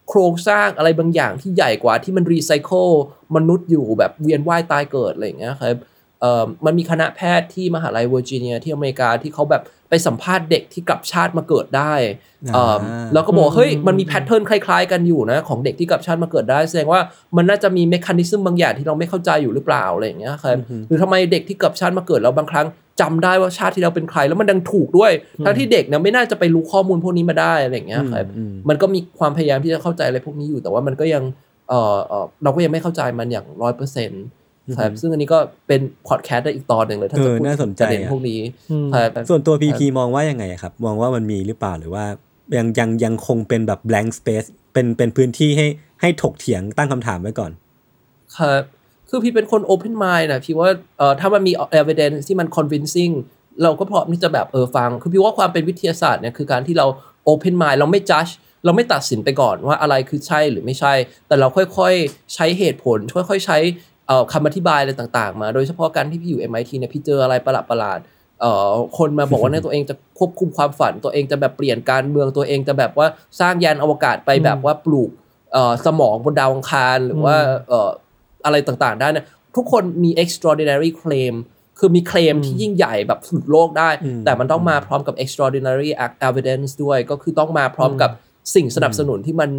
โครงสร้างอะไรบางอย่างที่ใหญ่กว่าที่มันรีไซเคิลมนุษย์อยู่แบบเวียนว่ายตายเกิดอะไรอย่างเงี้ยครับเอ่อ มันมีคณะแพทย์ที่มหาลัยเวอร์จิเนียที่อเมริกาที่เขาแบบไปสัมภาษณ์เด็กที่กลับชาติมาเกิดได้เอ่อแล้วก็บอกว่าเฮ้ยมันมี pattern คล้ายๆกันอยู่นะของเด็กที่กลับชาติมาเกิดได้ แสดงว่ามันน่าจะมี mechanism บางอย่างที่เราไม่เข้าใจอยู่หรือเปล่าอะไรอย่างเงี้ยครับหรือทำไมเด็กที่กลับชาติมาเกิดแล้วบางครั้งจำได้ว่าชาติที่แล้วเป็นใครแล้วมันดันถูกด้วย ทั้งที่เด็กเนี่ยไม่น่าจะไปรู้ข้อมูลพวกนี้มาได้อะไรอย่างเงี้ยครับอืมมันก็มีความพยายามที่จะเข้าใจอะไรพวกนี้อยู่แต่ว่ามันก็ยังเออเออเราก็ยังไม่เข้าใจมันอย่างร้อยเปอร์เซ็นต์ ครับซึ่งอันนี้ก็เป็นพอดแคสต์ได้อีกตอนหนึ่งเลย ถ้าจะเออพูดน่าสนใจประเด็นอะพวกนี้อืมครับส่วนตัวพีพีมองว่ายังไงอะครับ มองว่ามันมีหรือเปล่าหรือว่ายังยังยังคงเป็นแบบ blank space เป็นเป็นพื้นที่ให้ให้ถกเถียงตั้งคำถามไว้ก่อน ครับคือพี่เป็นคน open mind นะพี่ว่าเออถ้ามันมี evidence ที่มัน convincing เราก็พร้อมที่จะแบบเออฟัง คือพี่ว่าความเป็นวิทยาศาสตร์เนี่ยคือการที่เรา open mind เราไม่ judge เราไม่ตัดสินไปก่อนว่าอะไรคือใช่หรือไม่ใช่ แต่เราค่อยๆ ใช้เหตุผล ค่อยๆ ใช้ เอ่อคำอธิบายอะไรต่างๆ มา โดยเฉพาะการที่พี่อยู่ MIT เนี่ยพี่เจออะไรประหลาดๆเอ่อคนมาบอกว่าเนี่ยตัวเองจะควบคุมความฝัน ตัวเองจะแบบเปลี่ยนการเมืองตัวเองจะแบบว่าสร้างยานอวกาศไปแบบว่าปลูกเอ่อสมองบนดาวอังคารหรือว่าเอ่ออะไรต่างๆ ได้เนี่ยทุกคนมี extraordinary claim คือมีเคลมที่ยิ่งใหญ่แบบสุดโลกได้อืมแต่มันต้องมาพร้อมกับ extraordinary evidence ด้วย ก็คือต้องมาพร้อมกับสิ่งสนับสนุนที่มัน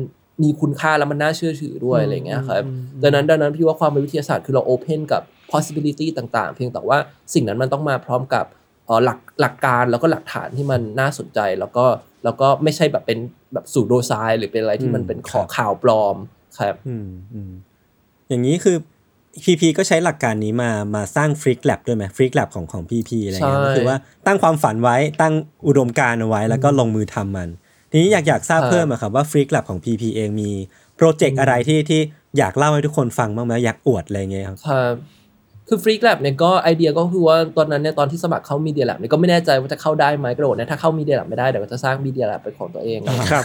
มีคุณค่าและมันน่าเชื่อถือด้วยอะไรเงี้ยครับดังนั้นดังนั้นพี่ว่าความเป็นวิทยาศาสตร์คือเรา open กับ possibility ต่างๆ เพียงแต่ว่าสิ่งนั้นมันต้องมาพร้อมกับเอ่อหลักหลักการแล้วก็หลักฐานที่มันน่าสนใจแล้วก็แล้วก็ไม่ใช่แบบเป็นแบบสูโดไซหรือเป็นอะไรที่มันเป็นขอข่าวปลอมครับอืมอืมอย่างนี้คือพีพีก็ใช้หลักการนี้มามาสร้างฟรีกแลบด้วยไหมฟรีกแลบของของพีพีอะไรเงี้ยใช่ก็คือว่าตั้งความฝันไว้ตั้งอุดมการณ์เอาไว้แล้วก็ลงมือทำมัน ทีนี้อยากอยากทราบครับเพิ่มอะครับว่าฟรีกแลบของพีพีเองมีโปรเจกต์อะไรที่ที่อยากเล่าให้ทุกคนฟังบ้างไหมอยากอวดอะไรเงี้ยครับครับคือฟรีกแลบเนี่ยก็ไอเดียก็คือว่าตอนนั้นเนี่ยตอนที่สมัครเข้ามีเดียแลบเนี่ยก็ไม่แน่ใจว่าจะเข้าได้ไหมกระโดดเนี่ยถ้าเข้ามีเดียแลบไม่ได้เดี๋ยวก็จะสร้างมีเดียแลบเป็นของตัวเองครับ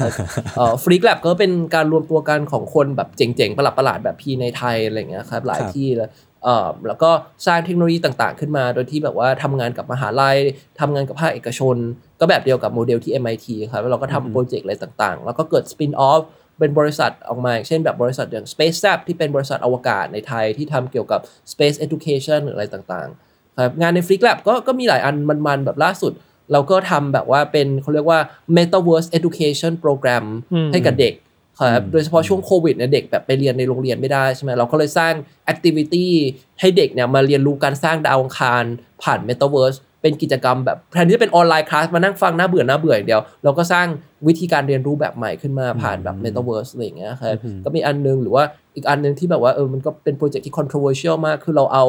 เอ่อฟรีกแลบก็เป็นการรวมตัวกันของคนแบบเจ๋งๆ ประหลาดๆแบบพี่ในไทยอะไรอย่างเงี้ยครับหลายครับที่เลยเอ่อ แล้วก็สร้างเทคโนโลยีต่างๆ ขึ้นมา โดยที่แบบว่าทำงานกับมหาลัยทำงานกับภาคเอกชน ก็แบบเดียวกับโมเดลที่ MIT ครับแล้วเราก็ทำโปรเจกต์อะไรต่างๆ แล้วก็เกิดสปินออฟเป็นบริษัทออกมาอย่างเช่นแบบบริษัทอย่าง Space Zap ที่เป็นบริษัทอวกาศในไทยที่ทำเกี่ยวกับ Space Education หรืออะไรต่างๆครับงานใน Freak Lab ก็ก็มีหลายอันมันๆแบบล่าสุดเราก็ทำแบบว่าเป็นเขาเรียกว่า Metaverse Education Program อืมให้กับเด็ก ครับโดยเฉพาะช่วงโควิดเนี่ยเด็กแบบไปเรียนในโรงเรียนไม่ได้ใช่ไหมเราก็เลยสร้าง Activity ให้เด็กเนี่ยมาเรียนรู้การสร้างดาวอังคารผ่าน Metaverse เป็นกิจกรรมแบบแทนที่จะเป็น online class มานั่งฟังน่าเบื่อน่าเบื่ออย่างเดียว เราก็สร้างวิธีการเรียนรู้แบบใหม่ขึ้นมาผ่านแบบ Metaverse อะไรอย่างเงี้ยครับก็มีอันนึงหรือว่าอีกอันนึงที่แบบว่าเออมันก็เป็นโปรเจกต์ที่ controversial มากคือเราเอา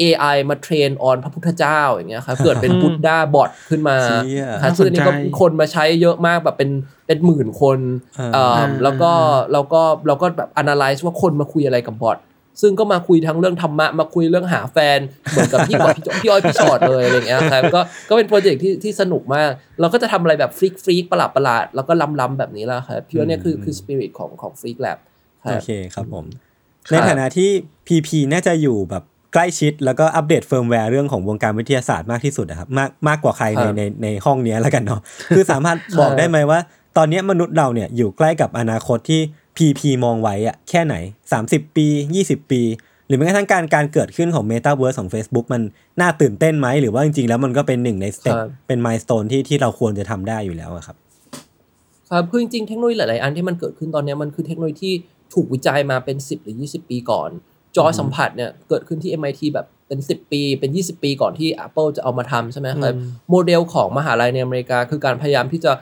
AI มา train on พระพุทธเจ้าอย่างเงี้ยครับเกิดเป็น Buddha bot ขึ้นมาเชี่ยครับซึ่งอันนี้ก็น่าสนใจคนมาใช้เยอะมากแบบเป็นเป็นหมื่นคนอ่าเอ่อแล้วก็แล้วก็เราก็แบบ analyze ว่าคนมาคุยอะไรกับบอทซึ่งก็มาคุยทั้งเรื่องธรรมะมาคุยเรื่องหาแฟน เหมือนกับพี่กับพี่พี่อ้อยพี่ฉอดเลยอะไรอย่างเงี้ยครับก็ก็เป็นโปรเจกต์ที่ที่สนุกมาก เราก็จะทำอะไรแบบ freak freak ประหลาดประหลาดๆแล้วก็ล้ำๆแบบนี้แหละครับพี่ว่าเนี่ยคือคือสปิริตของของ Freak Labโอเคครับผมครับในฐานะที่ PP น่าจะอยู่แบบ ใกล้ชิดแล้วก็ update firmware เรื่องของวงการวิทยาศาสตร์มากที่สุดนะครับมากมากกว่าใครในครับในในห้องเนี้ยแล้วกันเนาะคือสามารถบอกได้ไหมว่า ตอนเนี้ยมนุษย์เราเนี่ยอยู่ใกล้กับอนาคตที่ PP มองไว้อะแค่ไหน 30 ปี 20 ปี หรือแม้กระทั่งการการเกิดขึ้นของ Metaverse ของ Facebook มันน่าตื่นเต้นไหม หรือว่าจริงๆ แล้วมันก็เป็นหนึ่งใน step ครับเป็น milestone ที่ที่เราควรจะทำได้อยู่แล้วอะครับครับคือจริงๆเทคโนโลยีหลายๆ อันที่มันเกิดขึ้นตอนเนี้ยมันคือเทคโนโลยีที่ถูกวิจัยมาเป็น 10 หรือ 20 ปีก่อน จอสัมผัสเนี่ยเกิดขึ้นที่ MIT แบบเป็น 10 ปี เป็น 20 ปีก่อนที่ Apple จะเอามาทำใช่ไหมครับอืมโมเดลของมหาลัยในอเมริกา คือการพยายามที่จะ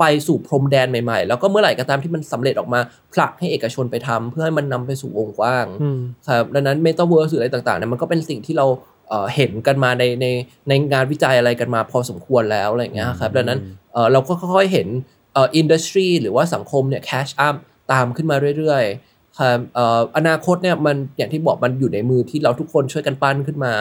ไปสู่พรมแดนใหม่ๆ แล้วก็เมื่อไหร่ก็ตามที่มันสำเร็จออกมาผลักให้เอกชนไปทำเพื่อให้มันนำไปสู่วงกว้างอืมครับดังนั้น Metaverse หรืออะไรต่างๆเนี่ยมันก็เป็นสิ่งที่เราเอ่อเห็นกันมาในในในงานวิจัยอะไรกันมาพอสมควรแล้วอะไรอย่างเงี้ยครับดังนั้นเอ่อเราก็ค่อยๆเห็นเอ่อ industry หรือว่าสังคมเนี่ย catch up ตามขึ้นมาเรื่อยๆ ครับเอ่ออนาคตเนี่ยมันอย่างที่บอกมันอยู่ในมือที่เราทุกคนช่วยกันปั้นขึ้นมา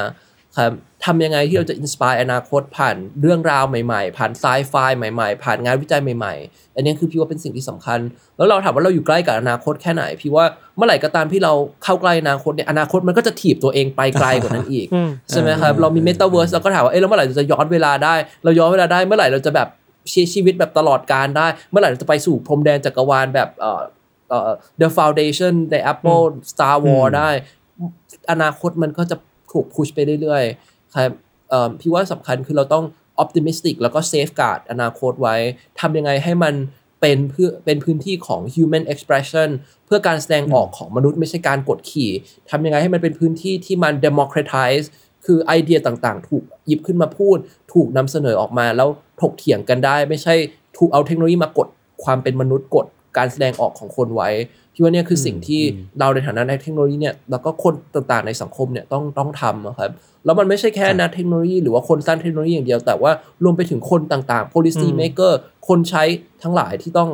ครับทำยังไงที่เราจะ inspire อนาคตผ่านเรื่องราวใหม่ๆ ผ่านไซไฟใหม่ๆ ผ่านงานวิจัยใหม่ๆ อันนี้คือพี่ว่าเป็นสิ่งที่สำคัญ แล้วเราถามว่าเราอยู่ใกล้กับอนาคตแค่ไหน พี่ว่าเมื่อไหร่ก็ตามที่เราเข้าใกล้อนาคตเนี่ยอนาคตมันก็จะถีบตัวเองไปไกลกว่านั้นอีกอืมใช่ไหมครับเรามีเมตาเวิร์สเราก็ถามว่าเอ้ยแล้วเมื่อไหร่เราจะย้อนเวลาได้ เราย้อนเวลาได้เมื่อไหร่เราจะแบบใช้ชีวิตแบบตลอดการได้ เมื่อไหร่เราจะไปสู่พรมแดนจักรวาลแบบเอ่อเอ่อ The Foundation ใน Apple Star War ได้ อนาคตมันก็จะถูกพุชไปเรื่อยๆครับเอ่อพี่ว่าสำคัญคือเราต้อง optimistic แล้วก็ safeguard อนาคตไว้ทำยังไงให้มันเป็นเพื่อเป็นพื้นที่ของ human expression เพื่อการแสดงออกของมนุษย์ไม่ใช่การกดขี่ทำยังไงให้มันเป็นพื้นที่ที่มัน democratize คือไอเดียต่างๆ ถูกหยิบขึ้นมาพูด ถูกนำเสนอออกมาแล้วถกเถียงกันได้ ไม่ใช่ถูกเอาเทคโนโลยีมากดความเป็นมนุษย์กด การแสดงออกของคนไว้พี่ว่าเนี่ยคือสิ่งที่เราในฐานะนักเทคโนโลยีเนี่ยแล้วก็คนต่างๆในสังคมเนี่ยต้องต้องทำอะครับแล้วมันไม่ใช่แค่นักเทคโนโลยีหรือว่าคนสร้างเทคโนโลยีอย่างเดียว แต่ว่ารวมไปถึงคนต่างๆ policy maker คนใช้ทั้งหลายที่ต้อง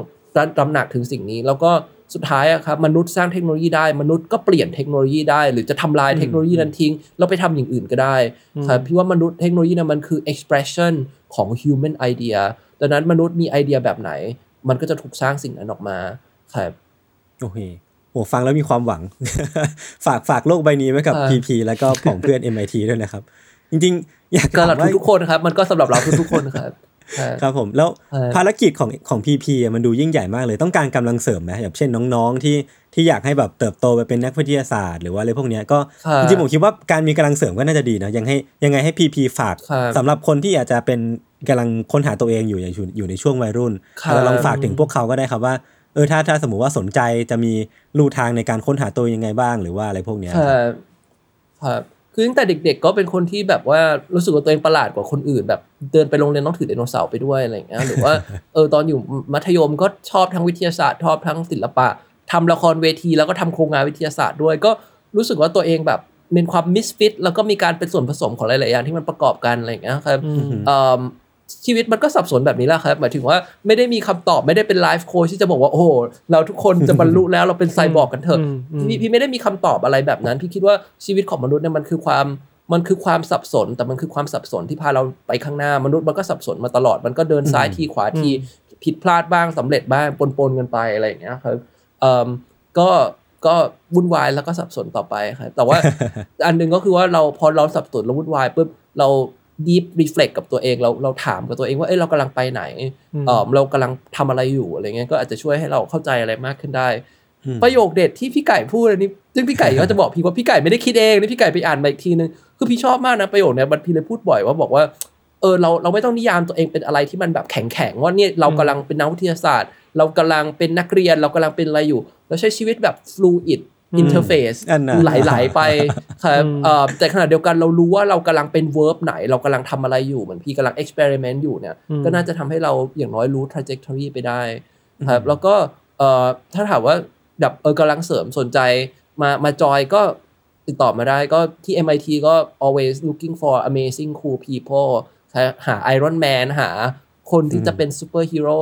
ตระหนักถึงสิ่งนี้ แล้วก็สุดท้ายอะครับมนุษย์สร้างเทคโนโลยีได้ มนุษย์ก็เปลี่ยนเทคโนโลยีได้ หรือจะทำลายเทคโนโลยีนั้นทิ้ง แล้วไปทำอย่างอื่นก็ได้ครับพี่ว่ามนุษย์เทคโนโลยีนะมันคือ expression ของ human idea ดังนั้นมนุษย์มีไอเดียแบบไหน มันก็จะถูกสร้างสิ่งนั้นออกมาครับโอเคโหฟังแล้วมีความหวัง ฝากฝากโลกใบนี้ไว้กับอ่าพีพีแล้วก็ของเพื่อน MIT ด้วยนะครับ จริงๆ อยากสำหรับถามว่าทุกๆคนครับ มันก็สำหรับเราทุกๆคนครับครับครับผมแล้วใช่ภารกิจของของพีพีมันดูยิ่งใหญ่มากเลยต้องการกำลังเสริมไหมอย่างเช่นน้องๆ ที่ที่อยากให้แบบเติบโตไปเป็นนักวิทยาศาสตร์หรือว่าอะไรพวกเนี้ยก็ครับจริงๆผมคิดว่าการมีกำลังเสริมก็น่าจะดีนะยังให้ยังไงให้พีพีฝากครับสำหรับคนที่อาจจะเป็น กำลังค้นหาตัวเองอยู่อย่างอยู่อยู่ในช่วงวัยรุ่นครับเราลองฝากถึงพวกเขาก็ได้ครับว่าเออถ้าถ้าสมมติว่าสนใจจะมีลู่ทางในการค้นหาตัวยังไงบ้างหรือว่าอะไรพวกเนี้ยครับครับคือตั้งแต่เด็ก ๆ ก็เป็นคนที่แบบว่ารู้สึกว่าตัวเองประหลาดกว่าคนอื่น แบบเดินไปโรงเรียนต้องถือไดโนเสาร์ไปด้วยอะไรอย่างเงี้ยหรือว่าเออตอนอยู่มัธยมก็ชอบทั้งวิทยาศาสตร์ชอบทั้งศิลปะทำละครเวทีแล้วก็ทำโครงงานวิทยาศาสตร์ด้วย ก็รู้สึกว่าตัวเองแบบมีความมิสฟิตแล้วก็มีการเป็นส่วนผสมของหลายๆอย่างที่มันประกอบกันอะไรอย่างเงี้ยครับเอิ่ม ชีวิตมันก็สับสนแบบนี้แหละครับ หมายถึงว่าไม่ได้มีคำตอบไม่ได้เป็นไลฟ์โค้ชที่จะบอกว่า โอ้โหเราทุกคนจะบรรลุแล้วเราเป็นไซบอร์กกันเถอะอืมอืมพี่พี่ไม่ได้มีคำตอบอะไรแบบนั้น พี่คิดว่าชีวิตของมนุษย์เนี่ยมันคือความมันคือความสับสน แต่มันคือความสับสนที่พาเราไปข้างหน้ามนุษย์มันก็สับสนมาตลอดมันก็เดินซ้ายทีขวาทีผิดพลาดบ้างสำเร็จบ้างปนๆกันไปอะไรอย่างเงี้ยครับเอ่มก็ก็วุ่นวายแล้วก็สับสนต่อไปครับแต่ว่าอันหนึ่งก็คือว่าเราพอเราสับสนแล้ววุ่นวายปุ๊บเรา deep reflect กับตัวเองเราเราถามกับตัวเองว่าเอ้ยเรากำลังไปไหนเออเรากำลังทำอะไรอยู่อะไรเงี้ยก็อาจจะช่วยให้เราเข้าใจอะไรมากขึ้นได้ ประโยคเด็ดที่พี่ไก่พูดอันนี้ซึ่งพี่ไก่ก็จะบอกพี่ว่าพี่ไก่ไม่ได้คิดเองนี่พี่ไก่ไปอ่านมาอีกทีนึงคือพี่ชอบมากนะประโยคเนี้ยมันพี่เลยพูดบ่อยว่าบอกว่าเออเราเราไม่ต้องนิยามตัวเองเป็นอะไรที่มันแบบแข็งแข็งๆว่าเนี่ยเรากำลังเป็นนักวิทยาศาสตร์ เรากำลังเป็นนักเรียนเรากำลังเป็นอะไรอยู่ เราใช้ชีวิตแบบ fluid interface อั นน่ะไหลๆไปครับเอ่อแต่ขณะเดียวกันเรารู้ว่าเรากำลังเป็น verb ไหน เรากำลังทำอะไรอยู่เหมือนพี่กำลัง experiment อยู่เนี่ยอืมก็น่าจะทำให้เราอย่างน้อยรู้ trajectory ไปได้ครับแล้วก็เอ่อถ้าถามว่าแบบเออกำลังเสริมสนใจมามาจอยก็ติดต่อมาได้ก็ที่ MIT ก็ always looking for amazing cool people ครับหา Iron Man หาคนที่จะเป็น super hero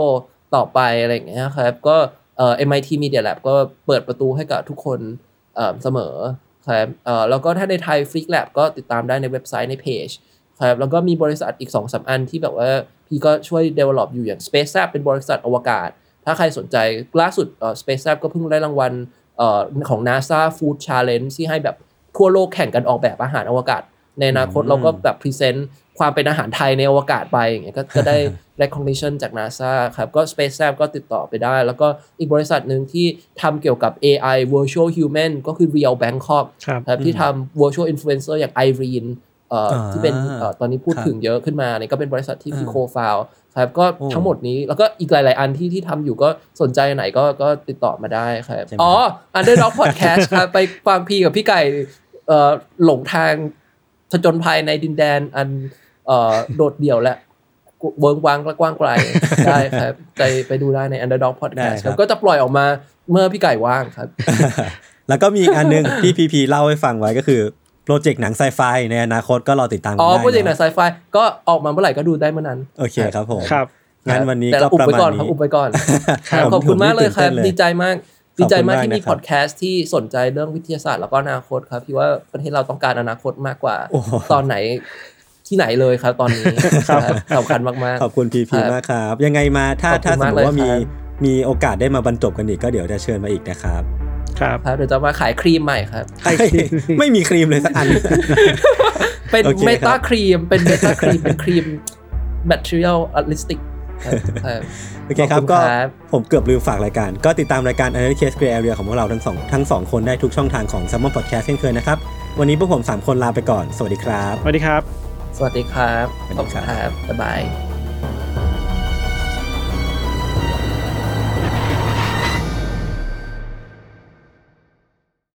ต่อไปอะไรอย่างเงี้ยครับ ก็ เอ่อ MIT Media Lab ก็เปิดประตูให้กับทุกคนเอ่อเสมอครับเอ่อแล้วก็ถ้าในไทย Freak Lab ก็ติดตามได้ในเว็บไซต์ในเพจครับแล้วก็มีบริษัทอีก2อสอันที่แบบว่าพี่ก็ช่วย develop อยู่อย่าง Space Lab เป็นบริษัทอวกาศ ถ้าใครสนใจล่าสุดเอ่อ Space Lab ก็เพิ่งได้รางวัลเอ่อของ NASA Food Challenge ที่ให้แบบทั่วโลกแข่งกันออกแบบอาหารอวกาศ ในอนาคตเราก็แบบ present ความเป็นอาหารไทยในอวกาศไปอย่างเงี้ยก็ก็ได้ recognition จาก NASA ครับก็ Space Lab ก็ติดต่อไปได้ แล้วก็อีกบริษัทหนึ่งที่ทำเกี่ยวกับ AI virtual human ก็คือ Real Bangkok ครับครับที่ทำ virtual influencer อย่าง Irene เอ่ออาที่เป็นเอ่อตอนนี้พูดครับถึงเยอะขึ้นมาเนี่ยก็เป็นบริษัทที่พี่อ่าโคฟาวครับก็โอ้ทั้งหมดนี้แล้วก็อีกหลาย ๆ อันที่ที่ทำอยู่ก็สนใจอันไหนก็ก็ติดต่อมาได้ครับใช่ไหมอ๋อ Underdog Podcast ครับไปฟังพี่กับพี่ไก่เอ่อหลงทางผจญภัยในดินแดนอันเอ่อ โดดเดี่ยวและเวิงวางและกว้างไกลได้ครับไปไปดูได้ใน Underdog ได้ Podcast คครัรับบก็จะปล่อยออกมาเมื่อพี่ไก่ว่างครับ แล้วก็มีอีกอันหนึงที่พีพีเล่าให้ฟังไว้ก็คือโปรเจกต์หนังไซไฟในอนาคตก็รอติดตามกัอ๋นอได้โปรเจกต์หนังนะไซไฟก็ออกมาเมื่อไหร่ก็ดูได้เมื่อนั้น โอเคครับผมครับงั้นวันนี้แต่ก็เราอุบประไว้มาณก่อนคนี้รับอุบไว้ก่อนครับขอบคุณมากเลยครับผมตื่นเต้นเลยดีใจมากดีใจมากขอบคุณมากที่มีนะครับพอดแคสต์ที่สนใจเรื่องวิทยาศาสตร์แล้วก็อนาคตครับพี่ว่าประเทศเราต้องการอนาคตมากกว่าโอ้โหตอนไหน ที่ไหนเลยครับตอนนี้ครับสำคัญมากๆ ขอบคุณพีพีครับมากครับ ยังไงมาถ้าขอบคุณถ้าสมมมากเลยติว่ามีครับมีโอกาสได้มาบรรจบกันอีกก็เดี๋ยวจะเชิญมาอีกนะครับครับ ครับเดี๋ยวจะมาขายครีมใหม่ครับไม่มีครีมเลยสักอัน เป็นโอเคเมครัตาบครีม เป็นเมตาครีมเป็นครีม material artistic ครับครับโอเคครับขอบคุณก็ครับผมเกือบลืมฝากรายการ ก็ติดตามรายการ Analyst Case Gray Area ของพวกเราทั้งสองทั้งสองคนได้ทุกช่องทางของ s ซ m m o n Podcast เช่นเคยนะครับ วันนี้พวกผม 3 คนลาไปก่อน สวัสดีครับ สวัสดีครับ สวัสดีครับสวัสดีขอบครัคุณบครับ บ๊ายบาย